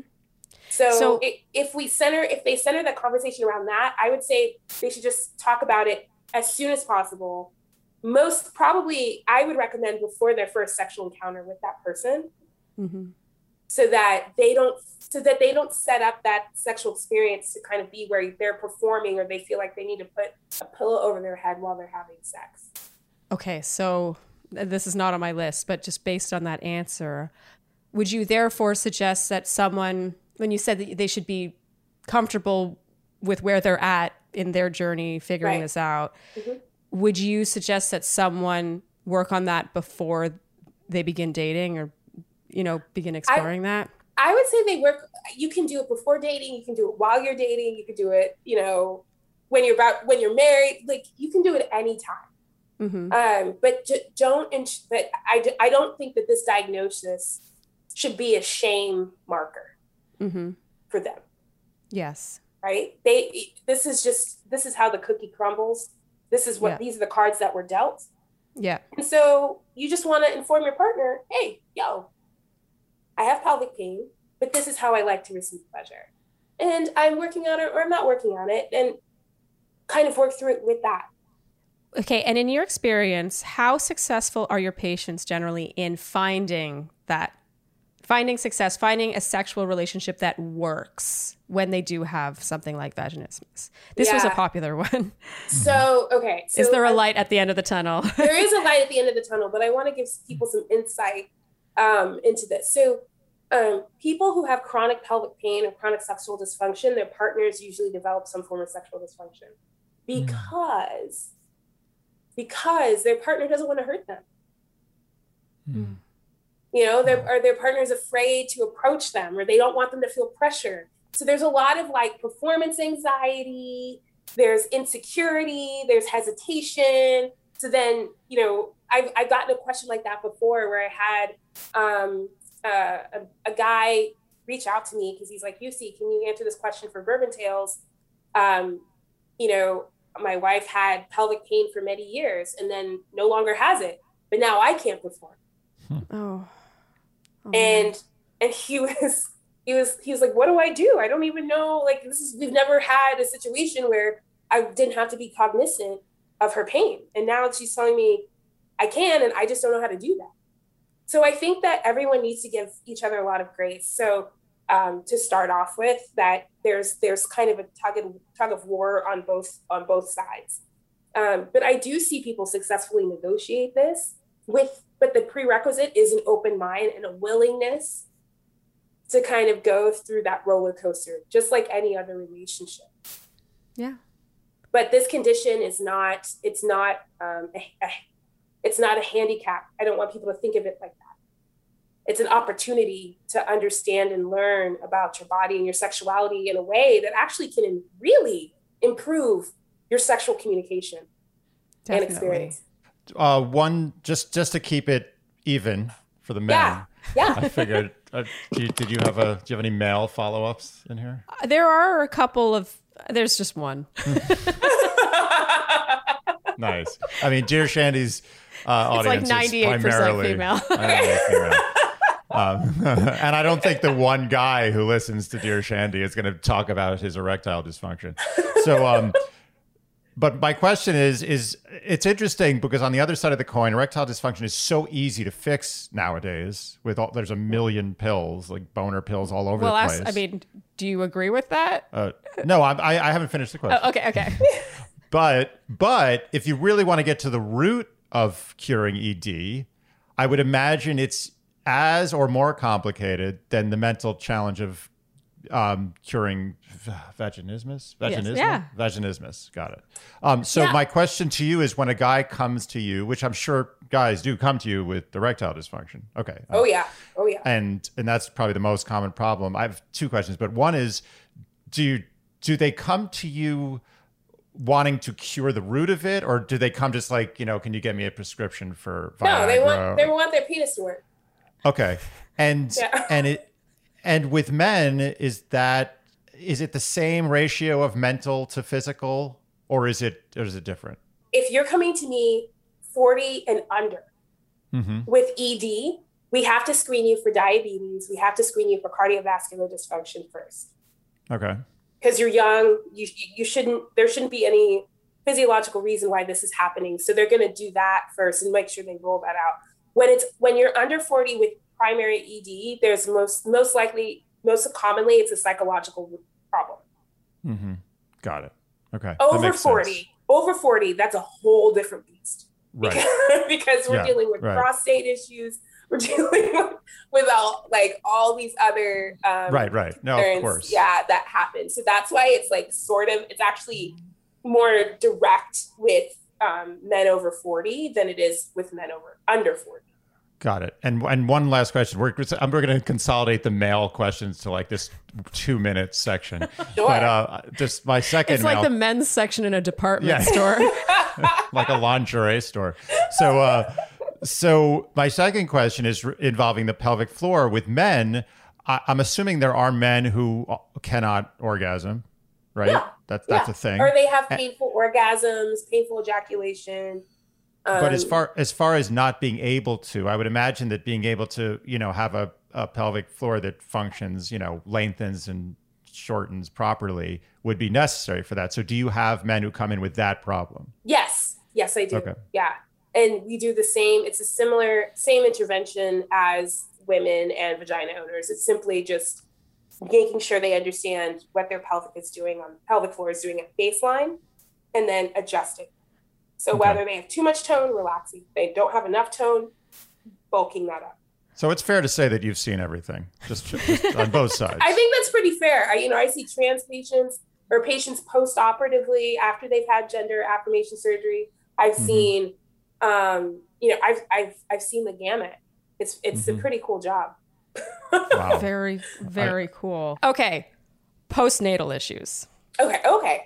Speaker 1: So, so it, if we center, if they center the conversation around that, I would say they should just talk about it as soon as possible. Most probably, I would recommend before their first sexual encounter with that person. Mm-hmm so that they don't so that they don't set up that sexual experience to kind of be where they're performing or they feel like they need to put a pillow over their head while they're having sex.
Speaker 2: Okay, so this is not on my list, but just based on that answer, would you therefore suggest that someone when you said that they should be comfortable with where they're at in their journey figuring right. this out, mm-hmm. would you suggest that someone work on that before they begin dating or you know, begin exploring I, that?
Speaker 1: I would say they work. You can do it before dating. You can do it while you're dating. You can do it, you know, when you're about when you're married. Like you can do it anytime. Mm-hmm. Um, but j- don't. but I I don't think that this diagnosis should be a shame marker mm-hmm. for them.
Speaker 2: Yes.
Speaker 1: Right. They. This is just. This is how the cookie crumbles. This is what yeah. these are the cards that were dealt.
Speaker 2: Yeah.
Speaker 1: And so you just want to inform your partner, hey, yo, I have pelvic pain, but this is how I like to receive pleasure. And I'm working on it or I'm not working on it and kind of work through it with that.
Speaker 2: Okay. And in your experience, how successful are your patients generally in finding that, finding success, finding a sexual relationship that works when they do have something like vaginismus? This yeah. was a popular one.
Speaker 1: So, okay. So
Speaker 2: is there a light at the end of the tunnel?
Speaker 1: there is a light at the end of the tunnel, but I want to give people some insight um, into this. So, um, people who have chronic pelvic pain or chronic sexual dysfunction, their partners usually develop some form of sexual dysfunction hmm. because because their partner doesn't want to hurt them. Mm. You know, their or their partner is afraid to approach them, or they don't want them to feel pressure. So there's a lot of like performance anxiety. There's insecurity. There's hesitation. So then, you know, I've, I've gotten a question like that before where I had um, uh, a, a, guy reach out to me because he's like, UC, can you answer this question for Bourbon Tales? Um, you know, my wife had pelvic pain for many years and then no longer has it, but now I can't perform.
Speaker 2: Oh. Oh,
Speaker 1: and and he was he was he was like what do i do? I don't even know like this is we've never had a situation where i didn't have to be cognizant of her pain. And now she's telling me i can and i just don't know how to do that. So i think that everyone needs to give each other a lot of grace. So um, to start off with that there's there's kind of a tug tug of war on both on both sides. Um, but i do see people successfully negotiate this with but the prerequisite is an open mind and a willingness to kind of go through that roller coaster just like any other relationship.
Speaker 2: Yeah.
Speaker 1: But this condition is not it's not um, a, a, it's not a handicap. I don't want people to think of it like that. It's an opportunity to understand and learn about your body and your sexuality in a way that actually can really improve your sexual communication
Speaker 2: Definitely.
Speaker 1: and experience
Speaker 3: Uh, one just just to keep it even for the men.
Speaker 1: yeah yeah
Speaker 3: I figured. Uh, do you, did you have a? Do you have any male follow ups in here?
Speaker 2: There are a couple of. There's just one.
Speaker 3: Nice. I mean, Dear Shandy's uh,
Speaker 2: It's like
Speaker 3: audience is
Speaker 2: 98%
Speaker 3: primarily
Speaker 2: female.
Speaker 3: primarily female. Um, and I don't think the one guy who listens to Dear Shandy is going to talk about his erectile dysfunction. So, um, but my question is, is it's interesting because on the other side of the coin, erectile dysfunction is so easy to fix nowadays. With all, there's a million pills, like boner pills, all over
Speaker 2: well,
Speaker 3: the place.
Speaker 2: I mean, do you agree with that?
Speaker 3: uh, no, I, I haven't finished the question.
Speaker 2: Oh, okay, okay.
Speaker 3: But but if you really want to get to the root of curing ED, I would imagine it's as or more complicated than the mental challenge of um, curing vaginismus. Vaginismus.
Speaker 2: yeah.
Speaker 3: Vaginismus. Got it. Um, so
Speaker 1: Yeah.
Speaker 3: my question to you is: When a guy comes to you, which I'm sure guys do come to you with erectile dysfunction. Okay. Uh,
Speaker 1: oh yeah oh yeah
Speaker 3: and and that's probably the most common problem. I have two questions, but one is, do you, do they come to you wanting to cure the root of it, or do they come just like you know, can you get me a prescription for Viagra?
Speaker 1: no they want they want their penis to work
Speaker 3: okay, and
Speaker 1: Yeah.
Speaker 3: and it and with men is that is it the same ratio of mental to physical, or is it or is it different?
Speaker 1: if you're coming to me 40 and under
Speaker 3: Mm-hmm.
Speaker 1: with ED, we have to screen you for diabetes. We have to screen you for cardiovascular dysfunction first.
Speaker 3: Okay.
Speaker 1: Because you're young, you, you shouldn't, there shouldn't be any physiological reason why this is happening. So they're going to do that first and make sure they roll that out. When it's, when you're under 40 with primary ED, there's most, most likely, most commonly, it's a psychological problem.
Speaker 3: Mm-hmm. Got it. Okay.
Speaker 1: Over
Speaker 3: makes sense.
Speaker 1: 40, over 40, that's a whole different beast.
Speaker 3: Right.
Speaker 1: because we're
Speaker 3: Yeah,
Speaker 1: dealing with
Speaker 3: right.
Speaker 1: prostate issues. We're dealing with, with all like all these other um,
Speaker 3: Right. Right. No, of course.
Speaker 1: Yeah, that happens. So that's why it's like sort of it's actually more direct with um, men over forty than it is with men over under forty.
Speaker 3: Got it. And and one last question. We're I'm we're going to consolidate the male questions to like this two minute section.
Speaker 1: Sure.
Speaker 3: But uh, just my second
Speaker 2: It's like
Speaker 3: male,
Speaker 2: the men's section in a department
Speaker 3: Yeah.
Speaker 2: store.
Speaker 3: like a lingerie store. So uh, so my second question is re- involving the pelvic floor with men. I, I'm assuming there are men who uh, cannot orgasm, right?
Speaker 1: Yeah.
Speaker 3: That's that's
Speaker 1: Yeah.
Speaker 3: a thing.
Speaker 1: Or they have painful orgasms, painful ejaculation.
Speaker 3: But as
Speaker 1: Um,
Speaker 3: far as far as not being able to, I would imagine that being able to, you know, have a, a pelvic floor that functions, you know, lengthens and shortens properly would be necessary for that. So do you have men who come in with that problem?
Speaker 1: Yes, yes, I do.
Speaker 3: Okay.
Speaker 1: Yeah, and we do the same. It's a similar same intervention as women and vagina owners. It's simply just making sure they understand what their pelvic is doing on pelvic floor is doing at baseline, and then adjusting. So
Speaker 3: Okay.
Speaker 1: whether they have too much tone, relaxing. They don't have enough tone, bulking that up.
Speaker 3: So it's fair to say that you've seen everything, just, just on both sides.
Speaker 1: I think that's pretty fair. I, you know, I see trans patients or patients post-operatively after they've had gender affirmation surgery. I've
Speaker 3: Mhm.
Speaker 1: seen, um, you know, I've I've I've seen the gamut. It's it's
Speaker 3: Mhm.
Speaker 1: a pretty cool job.
Speaker 3: wow.
Speaker 2: Very, very cool. Okay. Postnatal issues.
Speaker 1: Okay, okay,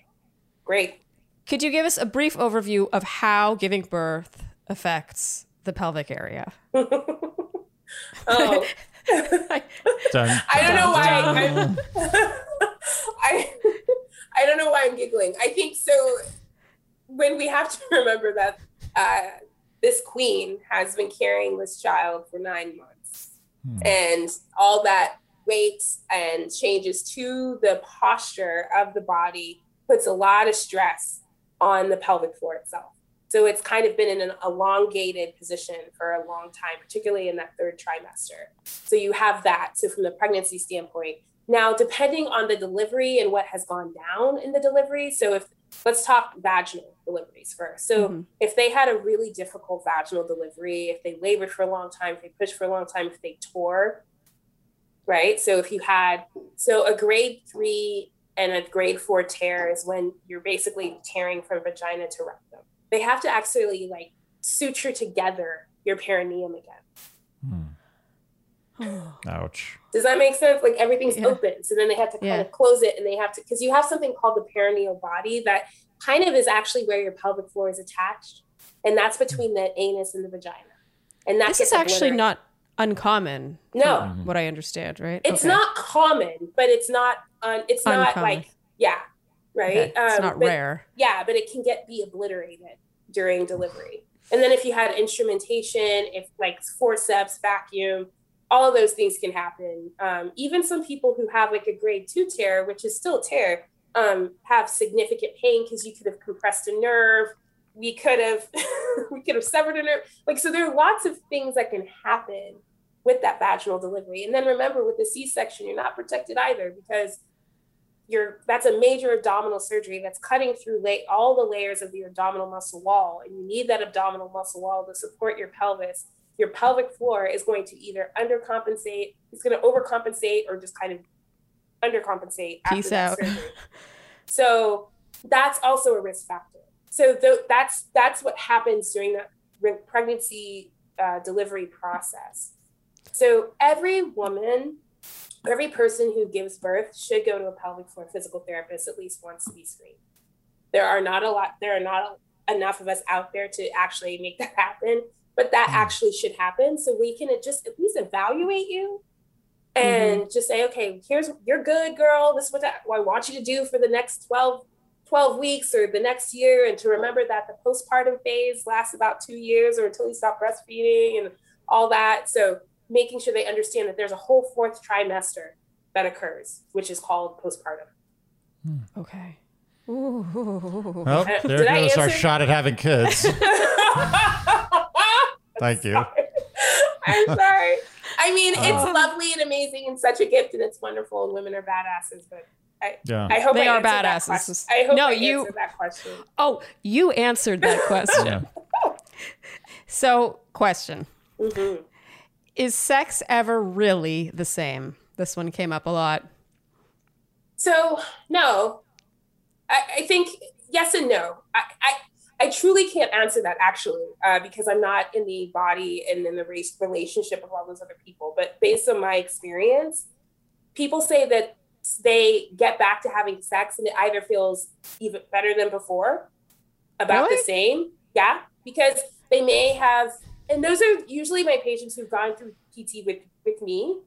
Speaker 1: great.
Speaker 2: Could you give us a brief overview of how giving birth affects the pelvic area?
Speaker 1: Oh,
Speaker 3: Dun,
Speaker 1: I don't know why.
Speaker 3: dun, dun.
Speaker 1: I'm, I I don't know why I'm giggling. I think so. When we have to remember that uh, this queen has been carrying this child for nine months. Hmm. And all that weight and changes to the posture of the body puts a lot of stress on the pelvic floor itself. So it's kind of been in an elongated position for a long time, particularly in that third trimester. So you have that. So from the pregnancy standpoint, now depending on the delivery and what has gone down in the delivery. So if let's talk vaginal deliveries first. So mm-hmm. if they had a really difficult vaginal delivery, if they labored for a long time, if they pushed for a long time, if they tore, right? So if you had so a grade three and a grade four tear is when you're basically tearing from vagina to rectum they have to actually like suture together your perineum again.
Speaker 3: Hmm. Ouch.
Speaker 1: Does that make sense? Like everything's yeah. open. So then they have to kind yeah. of close it and they have to, because you have something called the perineal body that kind of is actually where your pelvic floor is attached. And that's between the anus and the vagina. And
Speaker 2: that's this is actually not uncommon.
Speaker 1: No.
Speaker 2: What I understand, right?
Speaker 1: It's okay. not common, but it's not, un, it's Uncommon. not like, yeah right? Okay.
Speaker 2: It's um, not
Speaker 1: but,
Speaker 2: rare.
Speaker 1: Yeah, but it can get be obliterated during delivery. And then if you had instrumentation, if like forceps, vacuum, all of those things can happen. Um, even some people who have like a grade two tear, which is still a tear, um, have significant pain because you could have compressed a nerve. We could have we could have severed a nerve. Like so, there are lots of things that can happen with that vaginal delivery. And then remember, with the C-section, you're not protected either because you're that's a major abdominal surgery that's cutting through lay, all the layers of the abdominal muscle wall. And you need that abdominal muscle wall to support your pelvis. Your pelvic floor is going to either undercompensate it's going to overcompensate or just kind of undercompensate after
Speaker 2: peace out.
Speaker 1: so that's also a risk factor. So th- that's that's what happens during the pregnancy uh, delivery process so every woman every person who gives birth should go to a pelvic floor physical therapist at least once to be screened. There are not a lot, there are not enough of us out there to actually make that happen, but that mm. actually should happen. So we can just at least evaluate you and mm-hmm. just say, okay, here's, you're good, girl. This is what I want you to do for the next 12, 12 weeks or the next year. And to remember that the postpartum phase lasts about two years or until you stop breastfeeding and all that. So making sure they understand that there's a whole fourth trimester that occurs, which is called postpartum.
Speaker 2: Hmm. Okay.
Speaker 3: Ooh. Well, there Did goes our shot at having kids. Thank you.
Speaker 1: I'm sorry. I mean, it's uh, lovely and amazing and such a gift, and it's wonderful, and women are badasses. But I, yeah. I hope
Speaker 2: they
Speaker 1: I
Speaker 2: are badasses.
Speaker 1: I hope no, I you, that question.
Speaker 2: Oh, you answered that question. so, question. Mm-hmm. Is sex ever really the same? This one came up a lot.
Speaker 1: So, no. I, I think yes and no. I, I, I, truly can't answer that actually, uh, because I'm not in the body and in the race relationship of all those other people. But based on my experience, people say that they get back to having sex and it either feels even better than before, about really? the same. Yeah, because they may have and those are usually my patients who've gone through PT with with me.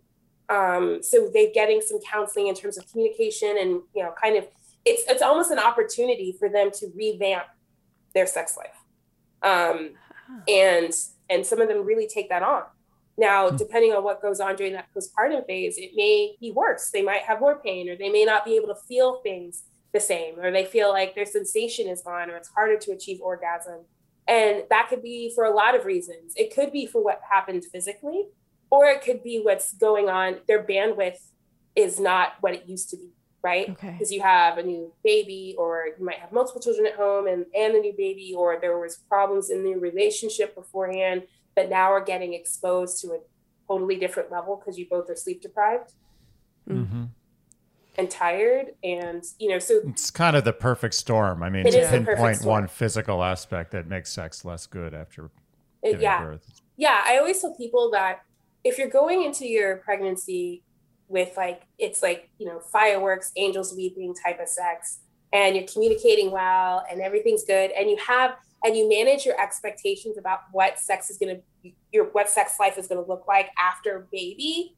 Speaker 1: Um, so they're getting some counseling in terms of communication and you know, kind of it's it's almost an opportunity for them to revamp their sex life. Um, and and some of them really take that on. Now, hmm. depending on what goes on during that postpartum phase, it may be worse. They might have more pain, or they may not be able to feel things the same, or they feel like their sensation is gone, or it's harder to achieve orgasm. And that could be for a lot of reasons. It could be for what happened physically, or it could be what's going on. Their bandwidth is not what it used to be, right? Because okay. you have a new baby, or you might have multiple children at home and, and a new baby, or there was problems in the relationship beforehand that now are getting exposed to a totally different level because you both are sleep deprived. Mm-hmm and tired and you know so
Speaker 3: it's kind of the perfect storm. I mean to pinpoint one physical aspect that makes sex less good after uh, giving
Speaker 1: yeah.
Speaker 3: birth.
Speaker 1: yeah i always tell people that if you're going into your pregnancy with like it's like you know fireworks angels weeping type of sex and you're communicating well and everything's good and you have and you manage your expectations about what sex is going to your what sex life is going to look like after baby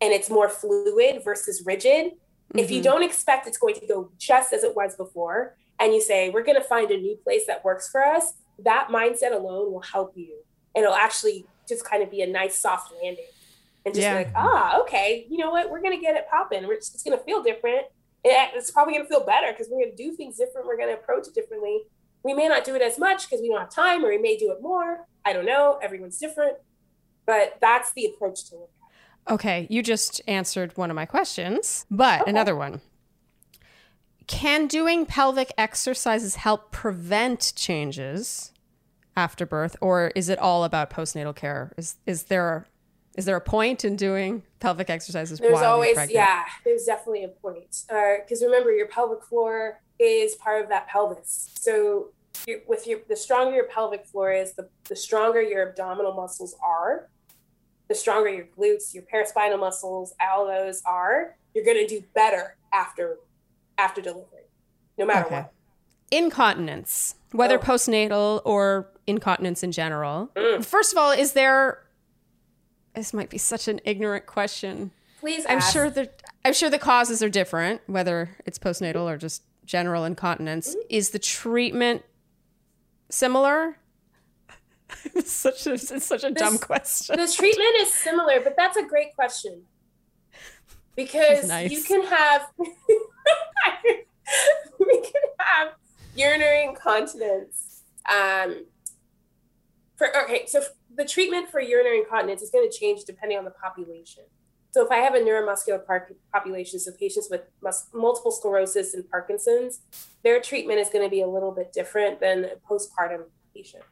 Speaker 1: and it's more fluid versus rigid Mm-hmm. If you mm-hmm. don't expect it's going to go just as it was before, and you say, we're going to find a new place that works for us, that mindset alone will help you. And it'll actually just kind of be a nice soft landing and just
Speaker 2: Yeah.
Speaker 1: like, ah, okay, you know what? We're going to get it popping. We're just, it's going to feel different. It- It's probably going to feel better because we're going to do things different. We're going to approach it differently. We may not do it as much because we don't have time, or we may do it more. I don't know. Everyone's different. But that's the approach to look at.
Speaker 2: Okay, you just answered one of my questions, but
Speaker 1: Okay.
Speaker 2: another one. Can doing pelvic exercises help prevent changes after birth, or is it all about postnatal care? Is is there is there a point in doing pelvic exercises
Speaker 1: There's
Speaker 2: while you're
Speaker 1: always,
Speaker 2: pregnant?
Speaker 1: yeah, there's definitely a point. Uh, because remember, your pelvic floor is part of that pelvis. So you with your the stronger your pelvic floor is, the, the stronger your abdominal muscles are, the stronger your glutes, your paraspinal muscles, all those are. You're gonna do better after after delivery, no matter
Speaker 2: Okay.
Speaker 1: what.
Speaker 2: Incontinence, whether
Speaker 1: Oh.
Speaker 2: postnatal or incontinence in general.
Speaker 1: Mm.
Speaker 2: First of all, is there? This might be such an ignorant question.
Speaker 1: Please,
Speaker 2: I'm
Speaker 1: ask.
Speaker 2: sure the I'm sure the causes are different, whether it's postnatal or just general incontinence.
Speaker 1: Mm-hmm.
Speaker 2: Is the treatment similar? it's such a it's such a dumb question.
Speaker 1: the treatment is similar, but that's a great question because
Speaker 2: Nice.
Speaker 1: you can have we can have urinary incontinence. Um, for okay, so the treatment for urinary incontinence is going to change depending on the population. So if I have a neuromuscular par- population, so patients with mus- multiple sclerosis and Parkinson's, their treatment is going to be a little bit different than a postpartum patient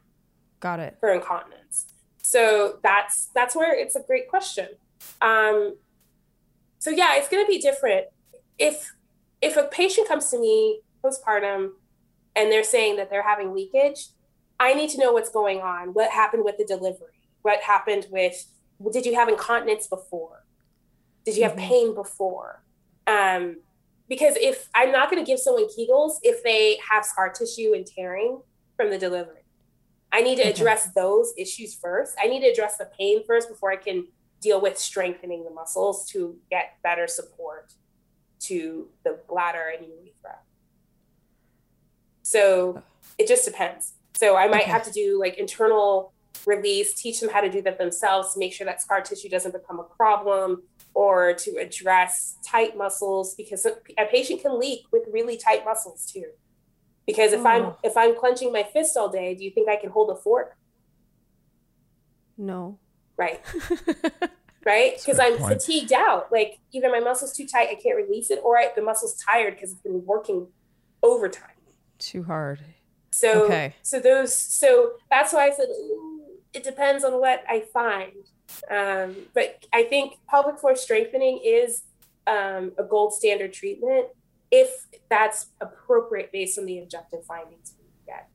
Speaker 2: Got it.
Speaker 1: for incontinence. So that's that's where it's a great question. Um, so yeah, it's going to be different. If if a patient comes to me postpartum and they're saying that they're having leakage, I need to know what's going on. What happened with the delivery? What happened with? Did you have incontinence before? Did you have
Speaker 2: Mhm.
Speaker 1: pain before? Um, because if I'm not going to give someone Kegels if they have scar tissue and tearing from the delivery. I need to
Speaker 2: Okay.
Speaker 1: address those issues first. I need to address the pain first before I can deal with strengthening the muscles to get better support to the bladder and urethra. So it just depends. So I might
Speaker 2: Okay.
Speaker 1: have to do like internal release, teach them how to do that themselves make sure that scar tissue doesn't become a problem or to address tight muscles because a patient can leak with really tight muscles too. Because if I'm
Speaker 2: Oh.
Speaker 1: if I'm clenching my fist all day, do you think I can hold a fork?
Speaker 2: No.
Speaker 1: Right. Right? Because I'm
Speaker 3: point.
Speaker 1: fatigued out. Like either my muscle's too tight, I can't release it, or I, the muscle's tired because it's been working overtime.
Speaker 2: Too hard.
Speaker 1: So
Speaker 2: Okay.
Speaker 1: so those so that's why I said it depends on what I find. Um, but I think pelvic floor strengthening is um, a gold standard treatment if that's appropriate based on the objective findings we get.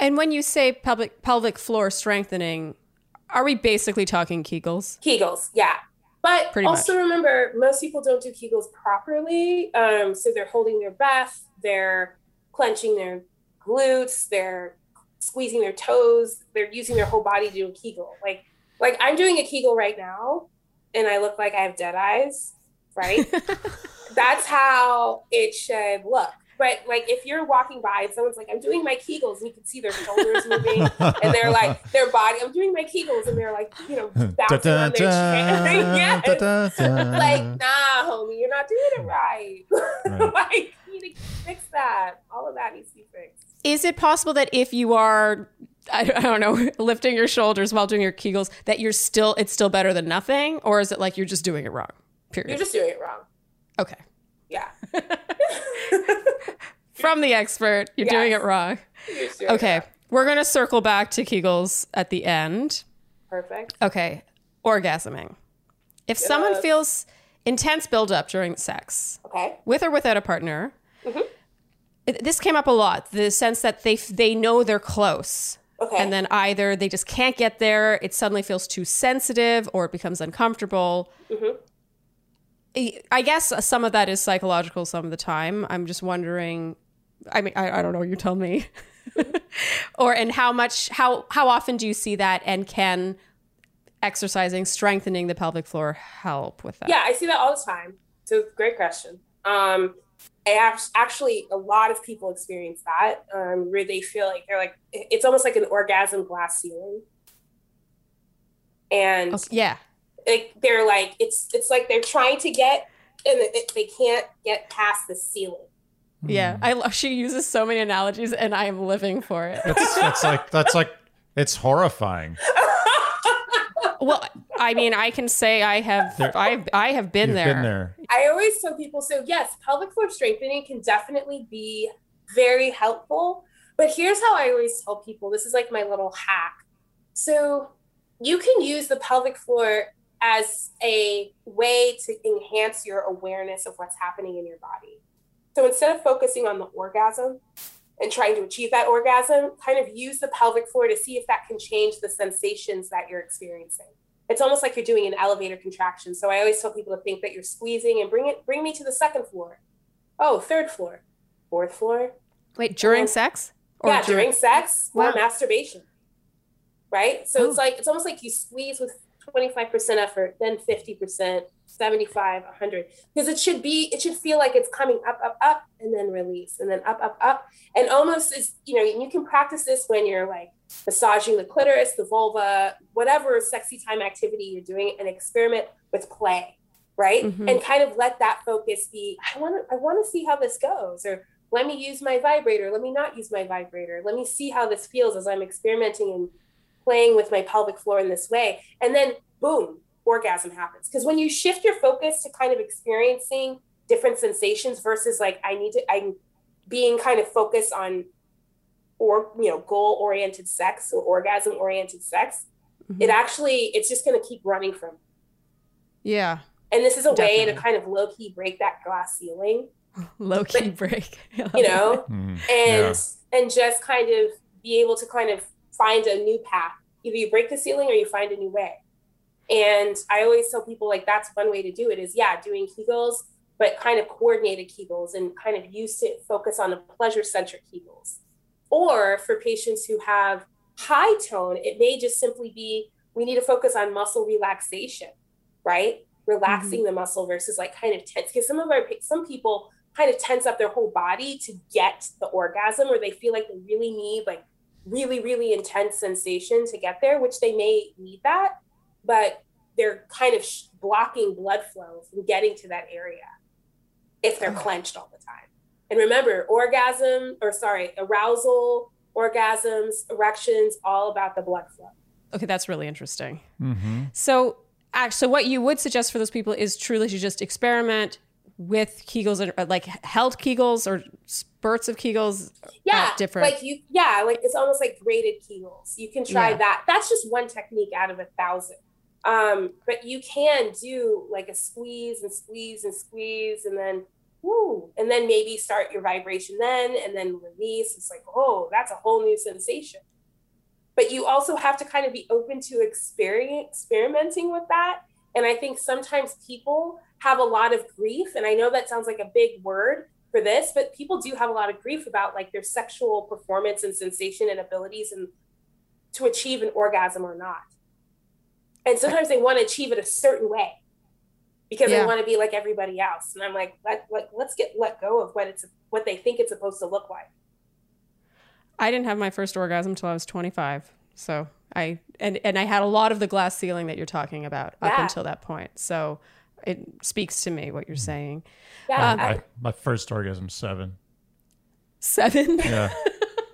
Speaker 2: And when you say pelvic pelvic floor strengthening, are we basically talking Kegels?
Speaker 1: Kegels, yeah. But
Speaker 2: Pretty
Speaker 1: also remember, most people don't do Kegels properly. Um, so they're holding their breath, they're clenching their glutes, they're squeezing their toes, they're using their whole body to do a Kegel. Like, like I'm doing a Kegel right now, and I look like I have dead eyes, right? That's how it should look. But like, if you're walking by and someone's like, "I'm doing my Kegels," and you can see their shoulders moving, and they're like their body i'm doing my kegels and they're like you know bouncing on their chair yes. like nah homie you're not doing it right,
Speaker 3: Right.
Speaker 1: like you need to fix that all of that needs to be fixed
Speaker 2: Is it possible that if you are, I I don't know, lifting your shoulders while doing your Kegels, that you're still, it's still better than nothing? Or is it like you're just doing it wrong? Period.
Speaker 1: you're just doing it wrong
Speaker 2: okay.
Speaker 1: yeah
Speaker 2: From the expert, you're
Speaker 1: Yes.
Speaker 2: doing it wrong.
Speaker 1: It
Speaker 2: Okay.
Speaker 1: wrong.
Speaker 2: We're going to circle back to Kegels at the end.
Speaker 1: perfect
Speaker 2: Okay. Orgasming. If someone feels intense buildup during sex,
Speaker 1: okay
Speaker 2: with or without a partner,
Speaker 1: Mhm.
Speaker 2: it- this came up a lot. The sense that they they know they're close,
Speaker 1: okay
Speaker 2: and then either they just can't get there, it suddenly feels too sensitive, or it becomes uncomfortable.
Speaker 1: Mhm.
Speaker 2: I- guess some of that is psychological. Some of the time, I'm just wondering. I mean, I, I don't know. You tell me. or and how much how how often do you see that, and can exercising, strengthening the pelvic floor help with that?
Speaker 1: yeah i see that all the time so great question um I actually a lot of people experience that um, where they feel like they're like it's almost like an orgasm glass ceiling, and
Speaker 2: okay, yeah,
Speaker 1: like they're like it's it's like they're trying to get and it, they can't get past the ceiling. Hmm.
Speaker 2: Yeah, I love. She uses so many analogies, and I am living for it.
Speaker 3: That's, that's like that's like it's horrifying.
Speaker 2: well, I mean, I can say I have. There, I I have been there.
Speaker 3: Been there.
Speaker 1: I always tell people so. Yes, pelvic floor strengthening can definitely be very helpful. But here's how I always tell people. This is like my little hack. So you can use the pelvic floor as a way to enhance your awareness of what's happening in your body. So instead of focusing on the orgasm and trying to achieve that orgasm, kind of use the pelvic floor to see if that can change the sensations that you're experiencing. It's almost like you're doing an elevator contraction. So I always tell people to think that you're squeezing and bring it bring me to the second floor. Oh, third floor. Fourth floor.
Speaker 2: Wait, during sex?
Speaker 1: Or yeah, during, during sex wow. or masturbation. Right? So oh. it's like it's almost like you squeeze with 25% effort, then 50%, 75, 100. Because it should be, it should feel like it's coming up, up, up, and then release, and then up, up, up. And almost is, you know, you can practice this when you're like massaging the clitoris, the vulva, whatever sexy time activity you're doing, and experiment with play, right? Mm-hmm. And kind of let that focus be, I want to, I want to see how this goes, or let me use my vibrator, let me not use my vibrator, let me see how this feels as I'm experimenting and playing with my pelvic floor in this way. And then boom, orgasm happens. Because when you shift your focus to kind of experiencing different sensations versus like I need to I'm being kind of focused on or you know goal oriented sex or orgasm oriented sex mm-hmm. it actually it's just going to keep running from
Speaker 2: yeah
Speaker 1: and this is a Definitely. way to kind of low key break that glass ceiling
Speaker 2: low key break
Speaker 1: you know mm-hmm. and yeah. and just kind of be able to kind of find a new path either you break the ceiling or you find a new way and I always tell people like that's one way to do it is yeah, doing Kegels, but kind of coordinated Kegels and kind of used to focus on the pleasure centric Kegels. Or for patients who have high tone, it may just simply be we need to focus on muscle relaxation, right? Relaxing mm-hmm. the muscle versus like kind of tense. Because some of our some people kind of tense up their whole body to get the orgasm, or they feel like they really need like really, really intense sensation to get there, which they may need that but they're kind of sh- blocking blood flow from getting to that area if they're oh. clenched all the time. And remember, orgasm or sorry, arousal, orgasms, erections, all about the blood flow.
Speaker 2: Okay, that's really interesting. Mm-hmm. So, so what you would suggest for those people is truly to just experiment with Kegels or like held Kegels or spurts of Kegels.
Speaker 1: Yeah, different. Like you, yeah, like it's almost like graded Kegels. You can try yeah. that. That's just one technique out of a thousand. Um, but you can do like a squeeze and squeeze and squeeze and then woo, and then maybe start your vibration then and then release. It's like, oh, that's a whole new sensation. But you also have to kind of be open to experimenting with that. And I think sometimes people have a lot of grief. And I know that sounds like a big word for this, but people do have a lot of grief about like their sexual performance and sensation and abilities and to achieve an orgasm or not and sometimes they want to achieve it a certain way because yeah. they want to be like everybody else and i'm like let, let, let's get let go of what it's what they think it's supposed to look like
Speaker 2: i didn't have my first orgasm until i was 25 so i and and i had a lot of the glass ceiling that you're talking about yeah. up until that point so it speaks to me what you're saying
Speaker 3: yeah um, I, my first orgasm seven
Speaker 2: seven
Speaker 3: yeah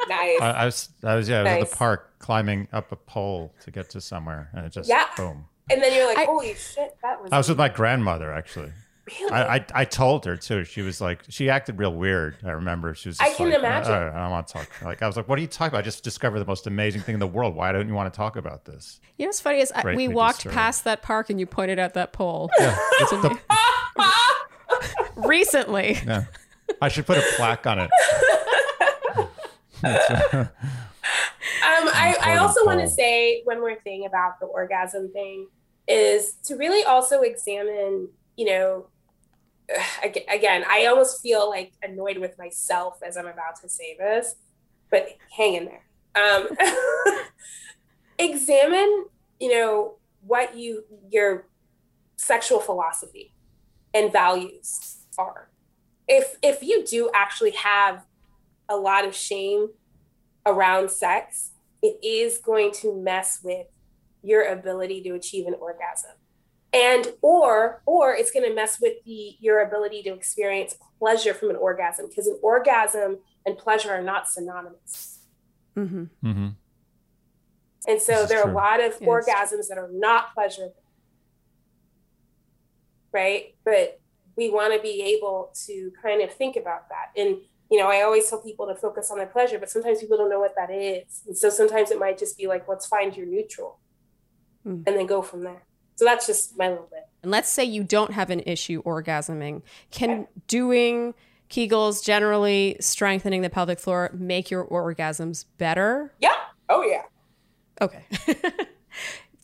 Speaker 1: nice. I,
Speaker 3: I, was, I was, yeah, I was nice. at the park climbing up a pole to get to somewhere, and it just yeah. boom.
Speaker 1: And then you're like, I, holy shit, that was.
Speaker 3: I was with my grandmother actually. Really? I, I, I told her too. She was like, she acted real weird. I remember she was.
Speaker 1: I can
Speaker 3: like,
Speaker 1: imagine.
Speaker 3: I, I, don't want to talk. Like I was like, what are you talking about? I just discovered the most amazing thing in the world. Why don't you want to talk about this?
Speaker 2: You know what's funny is I, we walked disturbed. past that park and you pointed at that pole. Yeah, the, recently.
Speaker 3: Yeah, I should put a plaque on it.
Speaker 1: um, I, I also want to say one more thing about the orgasm thing is to really also examine, you know, again, I almost feel like annoyed with myself as I'm about to say this, but hang in there. Um, examine, you know, what you your sexual philosophy and values are if if you do actually have a lot of shame around sex, it is going to mess with your ability to achieve an orgasm. And or or it's going to mess with the your ability to experience pleasure from an orgasm because an orgasm and pleasure are not synonymous.
Speaker 2: Mm-hmm.
Speaker 3: Mm-hmm.
Speaker 1: And so
Speaker 3: This
Speaker 1: there are
Speaker 3: true.
Speaker 1: a lot of
Speaker 2: Yes.
Speaker 1: orgasms that are not pleasurable. Right? But we want to be able to kind of think about that. And, you know, I always tell people to focus on their pleasure, but sometimes people don't know what that is. And so sometimes it might just be like, let's find your neutral
Speaker 2: Hmm.
Speaker 1: and then go from there. So that's just my little bit.
Speaker 2: And let's say you don't have an issue orgasming. Can doing Kegels, generally strengthening the pelvic floor, make your orgasms better?
Speaker 1: Yeah. Oh, yeah.
Speaker 2: Okay.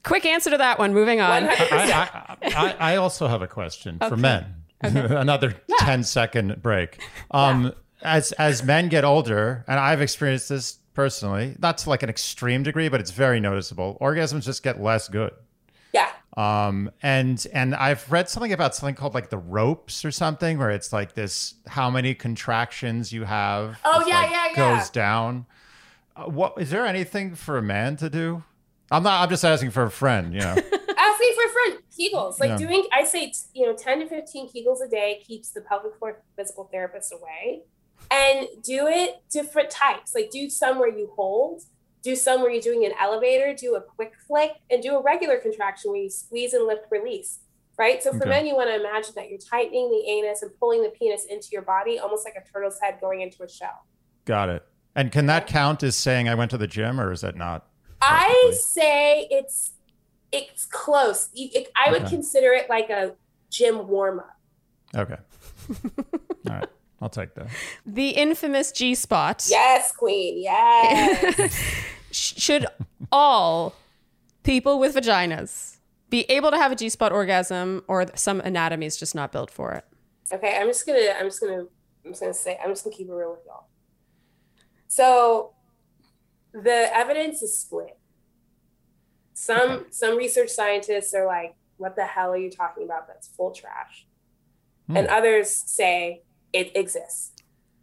Speaker 2: Quick answer to that one. Moving on.
Speaker 3: I, I, I, I also have a question for men. Okay. Another 10 second break. Um, as as men get older, and I've experienced this personally, not to like an extreme degree, but it's very noticeable. Orgasms just get less good. Um, and and I've read something about something called like the ropes or something, where it's like this how many contractions you have.
Speaker 1: Oh, yeah,
Speaker 3: like,
Speaker 1: yeah, yeah.
Speaker 3: Goes down. Uh, what is there anything for a man to do? I'm not. I'm just asking for a friend. You know.
Speaker 1: asking for a friend kegels like
Speaker 3: Yeah.
Speaker 1: doing i say you know 10 to 15 kegels a day keeps the pelvic floor physical therapist away and do it different types like do some where you hold do some where you're doing an elevator do a quick flick and do a regular contraction where you squeeze and lift release right so for
Speaker 3: Okay.
Speaker 1: men you want to imagine that you're tightening the anus and pulling the penis into your body almost like a turtle's head going into a shell
Speaker 3: Got it. And can that count as saying I went to the gym, or is that not?
Speaker 1: I say it's it's close. It- I would
Speaker 3: Okay.
Speaker 1: consider it like a gym warm up.
Speaker 3: Okay. All right. I'll take that.
Speaker 2: The infamous G spot.
Speaker 1: Yes, queen. Yes.
Speaker 2: Should all people with vaginas be able to have a G spot orgasm, or some anatomy is just not built for it?
Speaker 1: okay, I'm just gonna. I'm just gonna. I'm just gonna say. I'm just gonna keep it real with y'all. So, the evidence is split. Some
Speaker 3: Okay.
Speaker 1: some research scientists are like, "What the hell are you talking about? That's full trash,"
Speaker 3: Hmm.
Speaker 1: and others say it exists.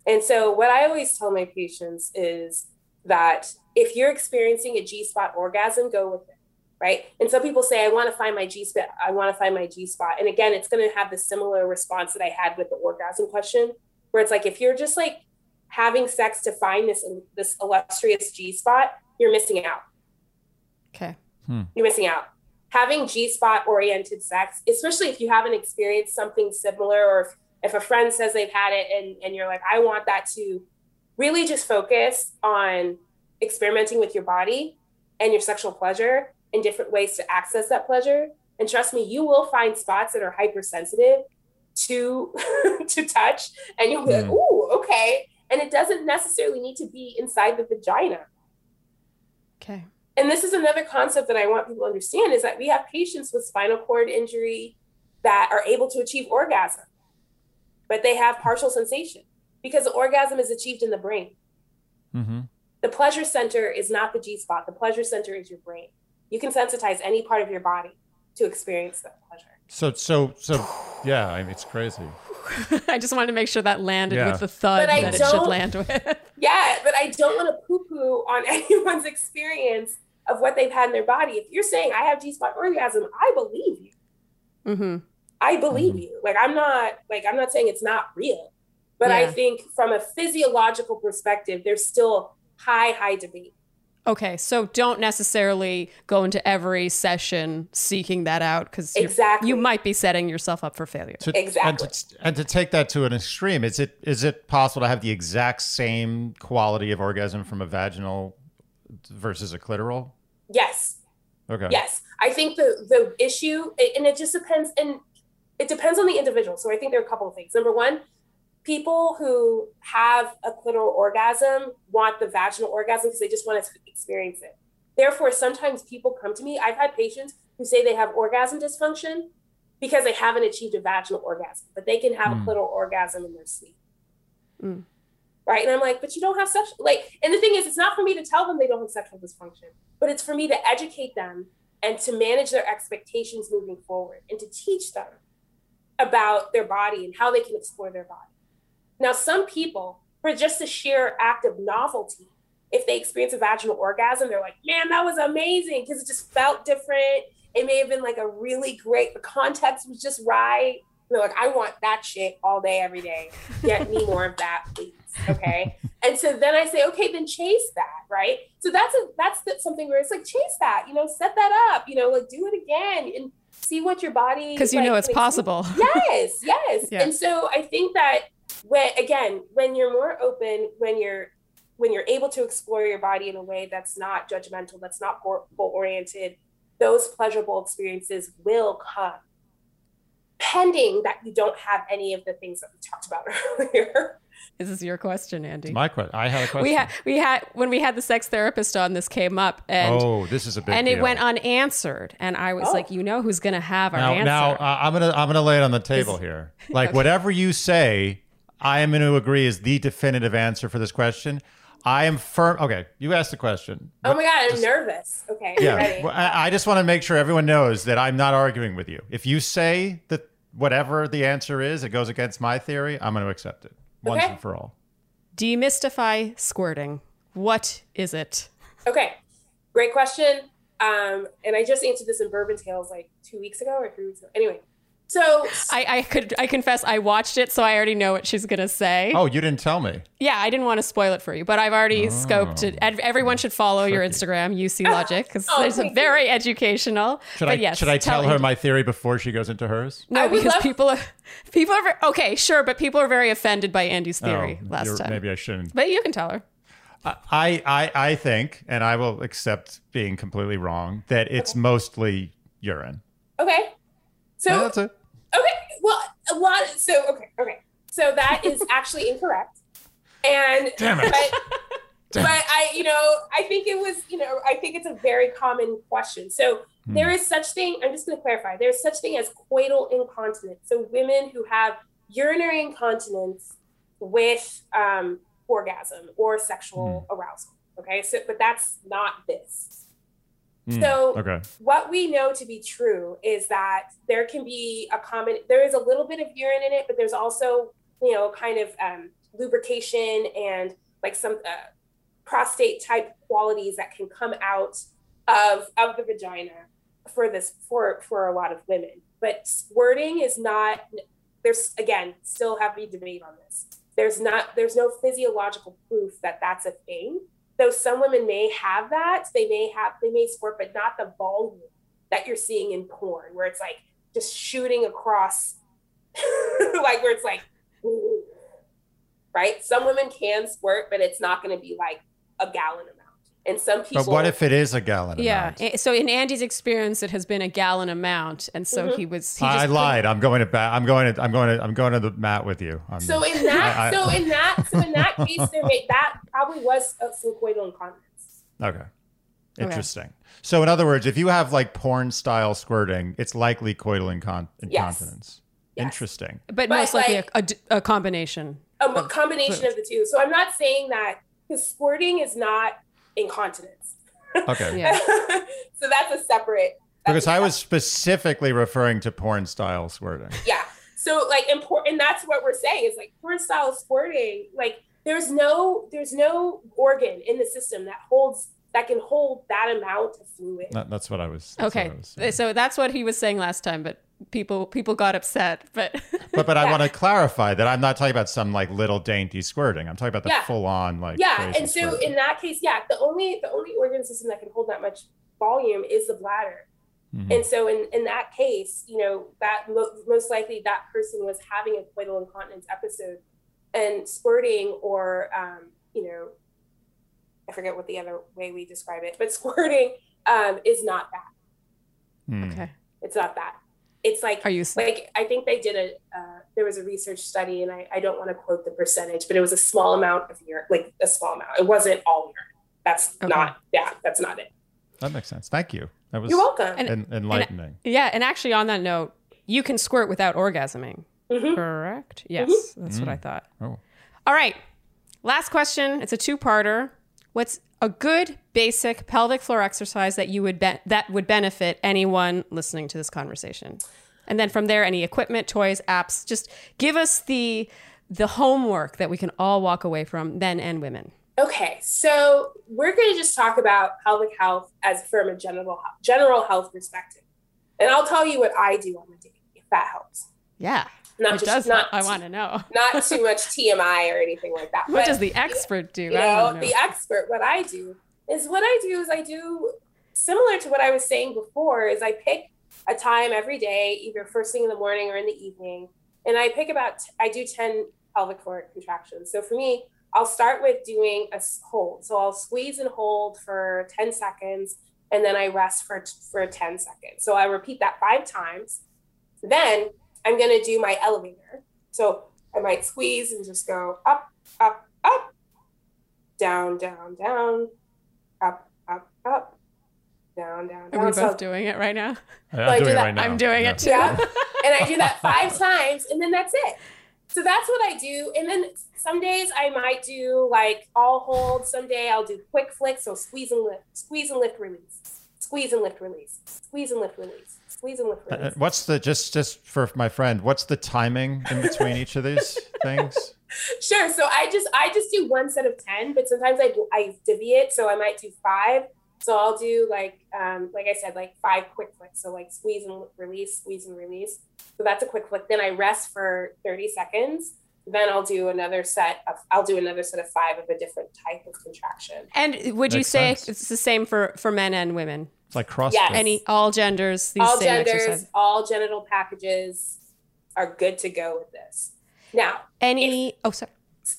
Speaker 1: And so, what I always tell my patients is that if you're experiencing a G spot orgasm, go with it, right? And some people say, I want to find my G spot. I want to find my G spot. And again, it's going to have the similar response that I had with the orgasm question, where it's like, if you're just like having sex to find this this illustrious G spot, you're missing out.
Speaker 2: Okay. Hmm.
Speaker 1: You're missing out. Having G spot oriented sex, especially if you haven't experienced something similar, or if, if a friend says they've had it and, and you're like, I want that to really just focus on experimenting with your body and your sexual pleasure and different ways to access that pleasure. And trust me, you will find spots that are hypersensitive to to touch, and you'll be like,
Speaker 3: Mm.
Speaker 1: "Ooh, okay." And it doesn't necessarily need to be inside the vagina.
Speaker 2: Okay.
Speaker 1: And this is another concept that I want people to understand is that we have patients with spinal cord injury that are able to achieve orgasm, but they have partial sensation because the orgasm is achieved in the brain.
Speaker 3: Mm-hmm.
Speaker 1: The pleasure center is not the G spot. The pleasure center is your brain. You can sensitize any part of your body to experience that pleasure.
Speaker 3: So, so, so, yeah. I mean, it's crazy.
Speaker 2: I just wanted to make sure that landed
Speaker 3: Yeah.
Speaker 2: with the thud
Speaker 1: But I
Speaker 2: that it should
Speaker 1: don't-
Speaker 2: land with.
Speaker 1: Yeah, but I don't want to poo poo on anyone's experience of what they've had in their body. If you're saying I have G spot orgasm, I believe you.
Speaker 2: hmm
Speaker 1: I believe
Speaker 3: Mhm.
Speaker 1: you. Like I'm not like I'm not saying it's not real, but I think from a physiological perspective, there's still high, high debate.
Speaker 2: Okay, so don't necessarily go into every session seeking that out because
Speaker 1: Exactly.
Speaker 2: you might be setting yourself up for failure.
Speaker 3: To,
Speaker 1: Exactly.
Speaker 3: And to, and to take that to an extreme, is it is it possible to have the exact same quality of orgasm from a vaginal versus a clitoral?
Speaker 1: Yes.
Speaker 3: Okay.
Speaker 1: Yes. I think the the issue and it just depends and it depends on the individual. So I think there are a couple of things. Number one, people who have a clitoral orgasm want the vaginal orgasm because they just want to experience it. Therefore, sometimes people come to me. I've had patients who say they have orgasm dysfunction because they haven't achieved a vaginal orgasm, but they can have
Speaker 3: Mm.
Speaker 1: a clitoral orgasm in their sleep.
Speaker 2: Mm.
Speaker 1: Right. And I'm like, but you don't have sexual like, and the thing is, it's not for me to tell them they don't have sexual dysfunction, but it's for me to educate them and to manage their expectations moving forward and to teach them about their body and how they can explore their body. Now, some people, for just the sheer act of novelty, if they experience a vaginal orgasm, they're like, man, that was amazing because it just felt different. It may have been like a really great, the context was just right. They're like, I want that shit all day, every day. Get me more of that, please. Okay. and so then I say, okay, then chase that, right? So that's a that's something where it's like chase that, you know, set that up, you know, like do it again and see what your body
Speaker 2: because you
Speaker 1: like,
Speaker 2: know it's possible.
Speaker 1: Yes, yes.
Speaker 2: Yeah.
Speaker 1: And so I think that when again, when you're more open, when you're when you're able to explore your body in a way that's not judgmental, that's not goal oriented, those pleasurable experiences will come pending that you don't have any of the things that we talked about earlier.
Speaker 2: This is your question, Andy.
Speaker 3: My question. I had a question.
Speaker 2: we had we had when we had the sex therapist on, this came up, and
Speaker 3: oh, this is a big
Speaker 2: and it went unanswered, and I was
Speaker 1: Oh.
Speaker 2: like, you know, who's gonna have our
Speaker 3: now,
Speaker 2: answer?
Speaker 3: now uh, I'm gonna I'm gonna lay it on the table here. Like whatever you say, I am going to agree is the definitive answer for this question. I am firm. Okay, you asked the question.
Speaker 1: oh my god, I'm nervous. Okay,
Speaker 3: Yeah,
Speaker 1: ready.
Speaker 3: well, I, I just want to make sure everyone knows that I'm not arguing with you. If you say that whatever the answer is, it goes against my theory, I'm going to accept it once
Speaker 1: Okay.
Speaker 3: and for all.
Speaker 2: Demystify squirting. What is it?
Speaker 1: Okay, great question. Um, and I just answered this in Bourbon Tales like two weeks ago or three weeks ago. Anyway, so
Speaker 2: I, I could I confess I watched it, so I already know what she's gonna say.
Speaker 3: Oh, you didn't tell me.
Speaker 2: Yeah, I didn't want to spoil it for you, but I've already oh. scoped it. Ev- Everyone should follow your Instagram, UC Logic, because
Speaker 1: Oh,
Speaker 2: there's a
Speaker 1: thank
Speaker 2: very educational.
Speaker 3: Should
Speaker 2: but
Speaker 3: I
Speaker 2: yes,
Speaker 3: should I tell her my theory before she goes into hers?
Speaker 2: No,
Speaker 1: I
Speaker 2: because
Speaker 1: love-
Speaker 2: people are people are very, okay, sure, but people are very offended by Andy's oh, theory
Speaker 3: Oh,
Speaker 2: last time.
Speaker 3: Maybe I shouldn't.
Speaker 2: But you can tell her.
Speaker 3: I, I I think, and I will accept being completely wrong, that it's mostly urine.
Speaker 1: okay, so
Speaker 3: Yeah, that's it.
Speaker 1: Okay, well, a lot. so okay, okay, so that is actually incorrect, and
Speaker 3: Damn it.
Speaker 1: But, but I, you know, I think it was, you know, I think it's a very common question. So
Speaker 3: Hmm.
Speaker 1: there is such thing. I'm just going to clarify. There's such thing as coital incontinence. So women who have urinary incontinence with um, orgasm or sexual
Speaker 3: Hmm.
Speaker 1: arousal. Okay, so but that's not this.
Speaker 3: Mm,
Speaker 1: So
Speaker 3: okay.
Speaker 1: what we know to be true is that there can be a common there is a little bit of urine in it but there's also you know kind of um, lubrication and like some uh, prostate type qualities that can come out of of the vagina for this for for a lot of women. But squirting is not there's again still have to debate on this. There's not there's no physiological proof that that's a thing though some women may have that they may have they may squirt but not the volume that you're seeing in porn where it's like just shooting across like where it's like right? Some women can squirt but it's not going to be like a gallon amount and some people
Speaker 3: But what if it is a gallon
Speaker 2: Yeah.
Speaker 3: amount?
Speaker 2: So in Andy's experience, it has been a gallon amount, and so
Speaker 1: Mhm.
Speaker 2: he was. He
Speaker 3: I
Speaker 2: just
Speaker 3: lied. I'm going to ba- I'm going to I'm going to I'm going to the mat with you. on
Speaker 1: so
Speaker 3: this.
Speaker 1: in that
Speaker 3: I- I-
Speaker 1: so in that so in that case there may that probably was some coital incontinence
Speaker 3: Okay. Interesting. So, in other words, if you have like porn style squirting, it's likely coital incon-
Speaker 1: Yes.
Speaker 3: incontinence.
Speaker 1: Yes.
Speaker 3: Interesting.
Speaker 2: but,
Speaker 1: But,
Speaker 2: most likely
Speaker 1: like-
Speaker 2: a, a d- a combination.
Speaker 1: a m- combination of the two so i'm not saying that because squirting is not incontinence
Speaker 3: Okay.
Speaker 2: Yeah.
Speaker 1: so that's a separate that's
Speaker 3: Because
Speaker 1: a
Speaker 3: I was specifically referring to porn style squirting.
Speaker 1: yeah so like important and that's what we're saying is like porn style squirting like there's no there's no organ in the system that holds that can hold that amount of fluid
Speaker 3: That- that's what I was. that's what
Speaker 2: Okay,
Speaker 3: I was
Speaker 2: so that's what he was saying last time, but people people got upset. But
Speaker 3: But but I want to clarify that I'm not talking about some like little dainty squirting. I'm talking about the
Speaker 1: Yeah.
Speaker 3: full on like.
Speaker 1: yeah and so
Speaker 3: squirting.
Speaker 1: in that case yeah the only the only organ system that can hold that much volume is the bladder
Speaker 3: Mhm.
Speaker 1: and so in in that case you know that mo- most likely that person was having a coital incontinence episode and squirting or um, you know i forget what the other way we describe it but squirting um, is not that
Speaker 3: Hmm.
Speaker 2: okay,
Speaker 1: it's not that it's like
Speaker 2: are you?
Speaker 1: like i think they did a uh, there was a research study and I, I don't want to quote the percentage but it was a small amount of urine like a small amount it wasn't all urine that's
Speaker 2: Okay.
Speaker 1: not yeah that's not it
Speaker 3: That makes sense. Thank you. That was
Speaker 1: you're welcome
Speaker 2: And-
Speaker 3: en- enlightening.
Speaker 2: Yeah, and actually, on that note, you can squirt without orgasming.
Speaker 1: Mhm.
Speaker 2: Correct. Yes, that's what I thought.
Speaker 3: Oh.
Speaker 2: All right. Last question. It's a two-parter. What's a good basic pelvic floor exercise that you would be- that would benefit anyone listening to this conversation? And then from there, any equipment, toys, apps. Just give us the the homework that we can all walk away from, men and women?
Speaker 1: Okay, so we're going to just talk about pelvic health as from a general general health perspective, and I'll tell you what I do on the day if that helps.
Speaker 2: Yeah,
Speaker 1: not
Speaker 2: it
Speaker 1: just
Speaker 2: does.
Speaker 1: not
Speaker 2: I want to know.
Speaker 1: not too much TMI or anything like that.
Speaker 2: What
Speaker 1: but,
Speaker 2: does the expert do?
Speaker 1: You know,
Speaker 2: know.
Speaker 1: the expert. What I do is what I do is I do similar to what I was saying before. Is I pick a time every day, either first thing in the morning or in the evening, and I pick about I do ten pelvic floor contractions. So for me, I'll start with doing a hold. So I'll squeeze and hold for 10 seconds and then I rest for, for 10 seconds. So I repeat that five times. Then I'm going to do my elevator. So I might squeeze and just go up, up, up, down, down, down, up, up, up, down, down,
Speaker 2: Are
Speaker 1: down.
Speaker 2: we
Speaker 1: So-
Speaker 2: both doing it right now?
Speaker 3: I'm
Speaker 1: I do
Speaker 3: doing it
Speaker 1: that-
Speaker 3: right now.
Speaker 2: I'm doing
Speaker 3: Yeah.
Speaker 2: it too.
Speaker 1: Yeah. and I do that five times, and then that's it. So that's what I do. And then some days I might do like all hold. Some day I'll do quick flicks. So squeeze and lift, squeeze and lift, release, squeeze and lift, release, squeeze and lift, release, squeeze and lift,
Speaker 3: Uh,
Speaker 1: release.
Speaker 3: What's the just just for my friend? What's the timing in between each of these things?
Speaker 1: Sure. So I just I just do one set of ten, but sometimes I I divvy it. So I might do five. So I'll do like um, like I said, like five quick flicks. So like squeeze and release, squeeze and release. So that's a quick flick. Then I rest for 30 seconds. Then I'll do another set of I'll do another set of five of a different type of contraction.
Speaker 2: And would you say
Speaker 3: sense.
Speaker 2: it's the same for for men and women?
Speaker 3: It's like CrossFit.
Speaker 1: Yes.
Speaker 2: Any all genders? These
Speaker 1: all genders,
Speaker 2: exercises?
Speaker 1: all genital packages are good to go with this. Now,
Speaker 2: Any? oh, sorry.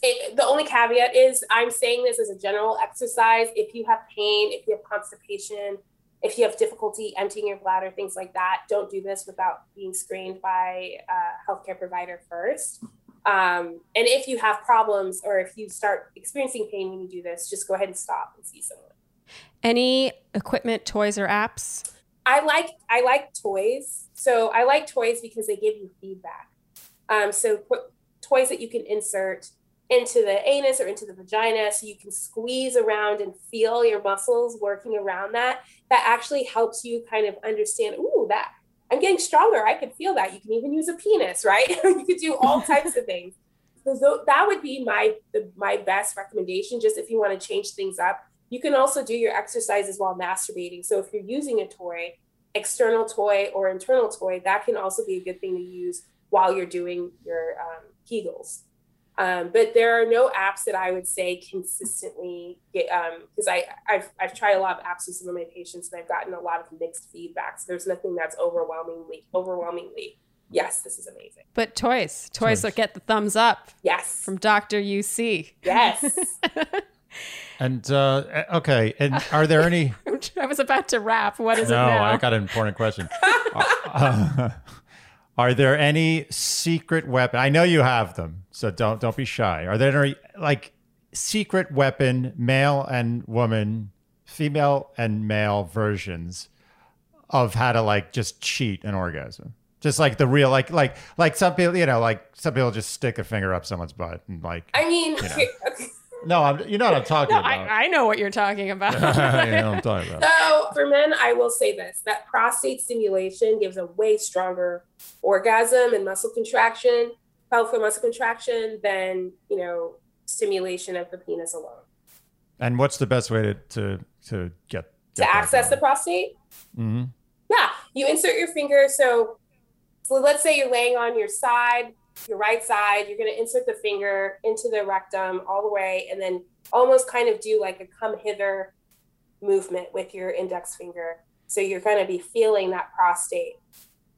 Speaker 1: it, the only caveat is I'm saying this as a general exercise. If you have pain, if you have constipation, if you have difficulty emptying your bladder, things like that, don't do this without being screened by a healthcare provider first. Um, and if you have problems or if you start experiencing pain when you do this, just go ahead and stop and see someone.
Speaker 2: Any equipment, toys, or apps?
Speaker 1: I like I like toys. So I like toys because they give you feedback. Um, so put toys that you can insert into the anus or into the vagina, so you can squeeze around and feel your muscles working around that. That actually helps you kind of understand. Ooh, that I'm getting stronger. I can feel that. You can even use a penis, right? you could do all types of things. So that would be my the, my best recommendation. Just if you want to change things up, you can also do your exercises while masturbating. So if you're using a toy, external toy or internal toy, that can also be a good thing to use while you're doing your um, Kegels. Um, but there are no apps that I would say consistently get because I I've, I've tried a lot of apps with some of my patients and I've gotten a lot of mixed feedback. So there's nothing that's overwhelmingly overwhelmingly yes, this is amazing.
Speaker 2: But toys, toys
Speaker 3: Toys.
Speaker 2: that get the thumbs up
Speaker 1: Yes,
Speaker 2: from Doctor UC.
Speaker 1: yes.
Speaker 3: And uh, okay, and are there any?
Speaker 2: I was about to wrap. What is
Speaker 3: no,
Speaker 2: it now?
Speaker 3: I got an important question. Uh, are there any secret weapon? I know you have them, so don't don't be shy. Are there any like secret weapon, male and woman, female and male versions of how to like just cheat an orgasm? Just like the real, like like like some people, you know, like some people just stick a finger up someone's butt and like.
Speaker 1: I mean,
Speaker 3: know.
Speaker 1: here- okay.
Speaker 3: No, I'm, you know what I'm talking
Speaker 2: no,
Speaker 3: about.
Speaker 2: I, I know what you're talking about.
Speaker 3: you know I'm talking about.
Speaker 1: So for men, I will say this: that prostate stimulation gives a way stronger orgasm and muscle contraction, pelvic muscle contraction, than you know stimulation of the penis alone.
Speaker 3: And what's the best way to to to get,
Speaker 1: To access the prostate,
Speaker 3: hmm
Speaker 1: yeah, you insert your finger. So, so let's say you're laying on your side, your right side. You're going to insert the finger into the rectum all the way, and then almost kind of do like a come hither movement with your index finger. So you're going to be feeling that prostate,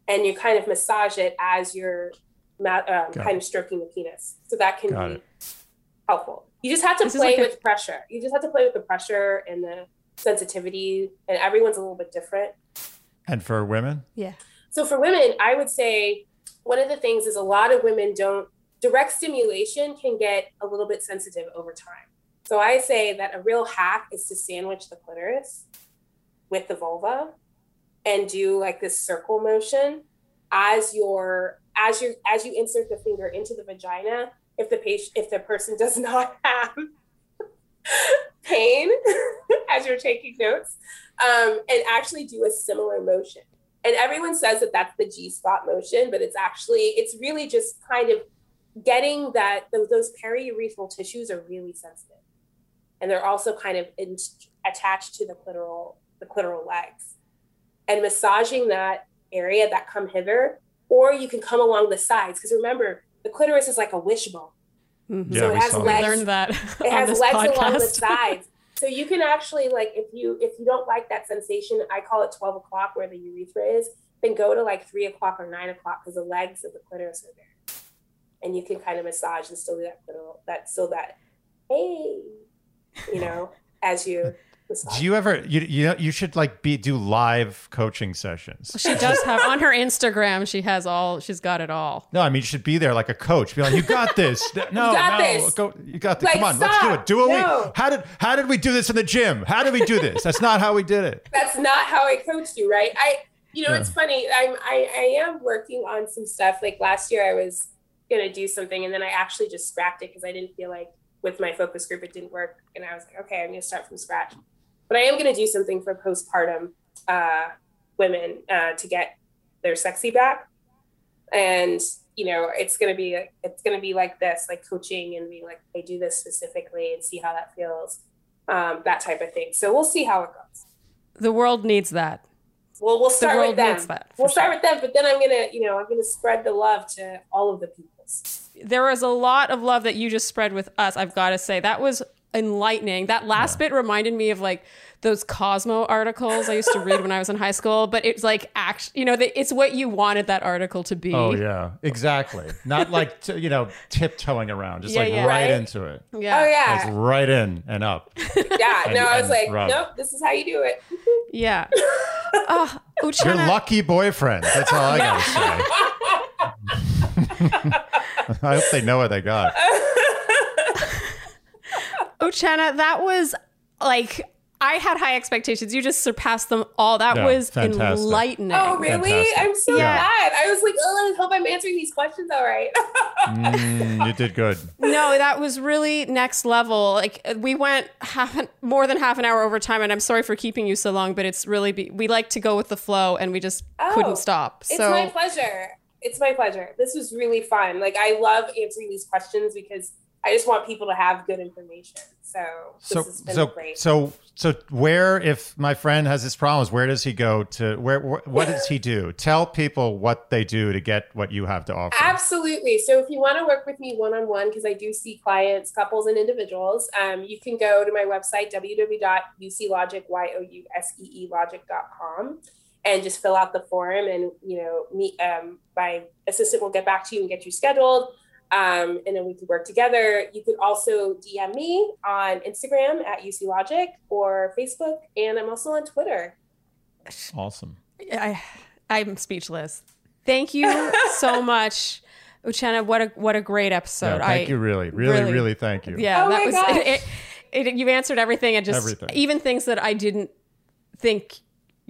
Speaker 1: and you kind of massage it as you're ma- um,
Speaker 3: Got
Speaker 1: kind of stroking the penis. So that can
Speaker 3: Got
Speaker 1: be
Speaker 3: it.
Speaker 1: helpful. You just have to
Speaker 2: This
Speaker 1: play
Speaker 2: like a-
Speaker 1: with pressure. You just have to play with the pressure and the sensitivity, and everyone's a little bit different.
Speaker 3: And for women,
Speaker 2: yeah.
Speaker 1: So for women, I would say one of the things is a lot of women don't direct stimulation can get a little bit sensitive over time. So I say that a real hack is to sandwich the clitoris with the vulva and do like this circle motion as your as you as you insert the finger into the vagina if the patient if the person does not have pain as you're taking notes um, and actually do a similar motion and everyone says that that's the G spot motion, but it's actually it's really just kind of getting that those, those periurethral tissues are really sensitive, and they're also kind of in, attached to the clitoral the clitoral legs, and massaging that area that come hither, or you can come along the sides because remember the clitoris is like a wishbone.
Speaker 2: Mhm.
Speaker 3: Yeah,
Speaker 1: so
Speaker 3: we
Speaker 1: it has
Speaker 3: saw
Speaker 1: legs.
Speaker 2: that
Speaker 1: It has
Speaker 2: this
Speaker 1: legs along the sides. So you can actually like if you if you don't like that sensation, I call it 12 o'clock where the urethra is, then go to like three o'clock or nine o'clock because the legs of the clitoris are there. And you can kind of massage and still do that clitoral that still that hey, you know, as you massage.
Speaker 3: Do you ever you you know you should like be do live coaching sessions?
Speaker 2: She does have on her Instagram. She has all. She's got it all.
Speaker 3: No, I mean you should be there like a coach. Be like, you got this. No,
Speaker 1: got
Speaker 3: no,
Speaker 1: this.
Speaker 3: go. You got this.
Speaker 1: Like,
Speaker 3: Come on, let's do it. Do it.
Speaker 1: No.
Speaker 3: We, how did how did we do this in the gym? How did we do this? That's not how we did it.
Speaker 1: that's not how I coached you, right? I, you know,
Speaker 3: Yeah.
Speaker 1: it's funny. I'm, I, I am working on some stuff. Like last year, I was gonna do something, and then I actually just scrapped it because I didn't feel like with my focus group it didn't work, and I was like, okay, I'm gonna start from scratch. But I am gonna do something for postpartum uh, women uh, to get their sexy back, and you know, it's gonna be it's gonna be like this, like coaching and being like, I do this specifically and see how that feels, um, that type of thing. So we'll see how it goes.
Speaker 2: The world needs that.
Speaker 1: Well, we'll start
Speaker 2: world
Speaker 1: with them.
Speaker 2: needs that,
Speaker 1: we'll start
Speaker 2: sure.
Speaker 1: with them, but then I'm gonna, you know, I'm gonna spread the love to all of the peoples.
Speaker 2: There was a lot of love that you just spread with us. I've got to say that was enlightening. That last bit reminded me of like those Cosmo articles I used to read when I was in high school. But it's like act, you know, that it's what you wanted that article to be.
Speaker 3: Oh yeah, exactly. Not like t- you know tiptoeing around, just
Speaker 2: Yeah,
Speaker 3: like
Speaker 2: yeah.
Speaker 3: right
Speaker 1: Right?
Speaker 3: into it.
Speaker 2: yeah,
Speaker 1: Oh
Speaker 3: Like
Speaker 1: yeah,
Speaker 3: right in and up.
Speaker 1: yeah.
Speaker 3: And-
Speaker 1: no, I was like,
Speaker 3: rub.
Speaker 1: nope, this is how you do it.
Speaker 2: yeah. Oh,
Speaker 3: Your lucky boyfriend. That's all I gotta say. I hope they know what they got.
Speaker 2: Uchenna, that was like I had high expectations. You just surpassed them all. That
Speaker 3: Yeah,
Speaker 2: was
Speaker 3: fantastic.
Speaker 2: enlightening.
Speaker 1: Oh really?
Speaker 3: Fantastic.
Speaker 1: I'm so
Speaker 2: Yeah.
Speaker 1: glad. I was like, oh, I hope I'm answering these questions all right.
Speaker 3: Mm, you did good.
Speaker 2: No, that was really next level. Like we went half an, more than half an hour over time, and I'm sorry for keeping you so long, but it's really be, we like to go with the flow, and we just
Speaker 1: Oh,
Speaker 2: couldn't stop. So.
Speaker 1: it's my pleasure. It's my pleasure. This was really fun. Like I love answering these questions because I just want people to have good information. So this
Speaker 3: So
Speaker 1: has been
Speaker 3: so
Speaker 1: great.
Speaker 3: so so where if my friend has his problems, where does he go to where wh- what does he do? Tell people what they do to get what you have to offer.
Speaker 1: Absolutely. So if you want to work with me one on one, because I do see clients, couples, and individuals, um, you can go to my website, www.youseelogic, Y-O-U-S-E-E logic.com, and just fill out the form. And, you know, me, um, my assistant will get back to you and get you scheduled. Um, and then we could work together. You could also DM me on Instagram at UC Logic or Facebook. And I'm also on Twitter.
Speaker 3: Awesome.
Speaker 2: I, I'm speechless. Thank you so much, Uchenna. What a what a great episode.
Speaker 3: Yeah, thank
Speaker 2: I,
Speaker 3: you really, really,
Speaker 2: really-
Speaker 3: really, thank you.
Speaker 2: Yeah,
Speaker 1: Oh
Speaker 2: that
Speaker 1: my
Speaker 2: was
Speaker 1: gosh.
Speaker 2: it, it, it- You answered everything, and just
Speaker 3: Everything.
Speaker 2: even things that I didn't think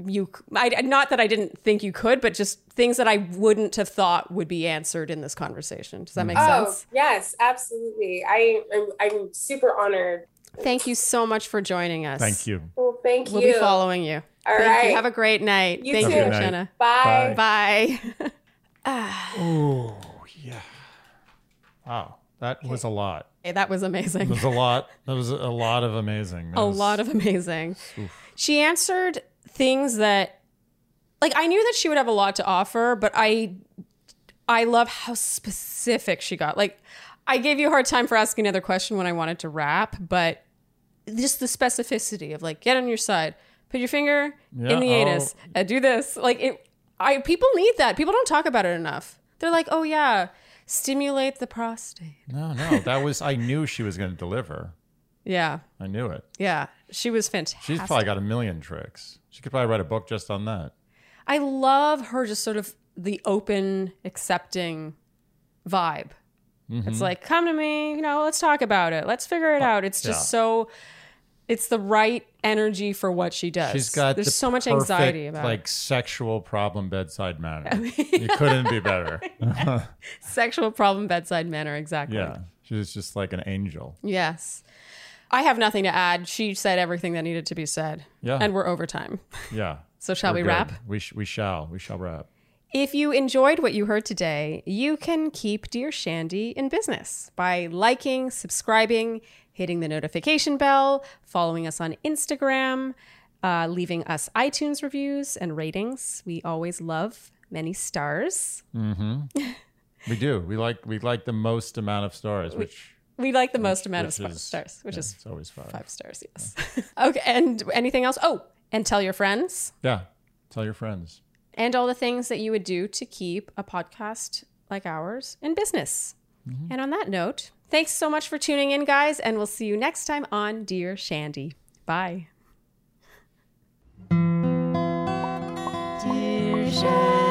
Speaker 2: you. I not that I didn't think you could, but just things that I wouldn't have thought would be answered in this conversation. Does that make mm. sense?
Speaker 1: Oh,
Speaker 2: sense?
Speaker 1: yes, absolutely. I, I'm, I'm super honored.
Speaker 2: Thank you so much for joining us.
Speaker 3: Thank you.
Speaker 1: Well, thank you We'll
Speaker 2: be following you.
Speaker 1: All
Speaker 2: Thank
Speaker 1: right.
Speaker 2: you. Have a great night.
Speaker 1: You
Speaker 2: Thank
Speaker 1: too.
Speaker 2: you,
Speaker 3: Good.
Speaker 2: Jenna.
Speaker 1: Bye.
Speaker 3: Bye.
Speaker 2: Bye. Ah.
Speaker 3: Oh yeah. Wow, that was a lot.
Speaker 2: Hey, that was amazing.
Speaker 3: It was a lot. That was a lot of amazing. That
Speaker 2: a
Speaker 3: was-
Speaker 2: lot of amazing. She answered things that like I knew that she would have a lot to offer, but I I love how specific she got. Like I gave you a hard time for asking another question when I wanted to rap, but just the specificity of like get on your side, put your finger
Speaker 3: Yeah,
Speaker 2: in the
Speaker 3: oh.
Speaker 2: anus, and do this. Like it I people need that. People don't talk about it enough. They're like, "Oh yeah, stimulate the prostate."
Speaker 3: No, no, that was. I knew she was going to deliver.
Speaker 2: Yeah.
Speaker 3: I knew it.
Speaker 2: Yeah. She was fantastic.
Speaker 3: She's probably got a million tricks. She could probably write a book just on that.
Speaker 2: I love her just sort of the open, accepting vibe.
Speaker 3: Mm-hmm.
Speaker 2: It's like, come to me, you know, let's talk about it. Let's figure it out. It's just
Speaker 3: yeah.
Speaker 2: so it's the right energy for what she does.
Speaker 3: She's got
Speaker 2: there's
Speaker 3: the
Speaker 2: so much
Speaker 3: perfect,
Speaker 2: anxiety about
Speaker 3: like
Speaker 2: it.
Speaker 3: sexual problem bedside manner. you couldn't be better.
Speaker 2: Sexual problem bedside manner, exactly.
Speaker 3: yeah, She's just like an angel.
Speaker 2: Yes. I have nothing to add. She said everything that needed to be said.
Speaker 3: Yeah.
Speaker 2: And we're over time.
Speaker 3: Yeah.
Speaker 2: So shall
Speaker 3: We're
Speaker 2: we
Speaker 3: good.
Speaker 2: wrap?
Speaker 3: We sh- we shall we shall wrap.
Speaker 2: If you enjoyed what you heard today, you can keep Dear Shandy in business by liking, subscribing, hitting the notification bell, following us on Instagram, uh, leaving us iTunes reviews and ratings. We always love many stars.
Speaker 3: We do. We like we like the most amount of stars, which
Speaker 2: we like the most amount
Speaker 3: which
Speaker 2: of
Speaker 3: is,
Speaker 2: stars, which
Speaker 3: yeah,
Speaker 2: is
Speaker 3: it's always five.
Speaker 2: Five stars, yes. Yeah. okay, and anything else? Oh, and tell your friends.
Speaker 3: Yeah, tell your friends.
Speaker 2: And all the things that you would do to keep a podcast like ours in business. Mm-hmm. And on that note, thanks so much for tuning in, guys, and we'll see you next time on Dear Shandy. Bye. Dear Shandy.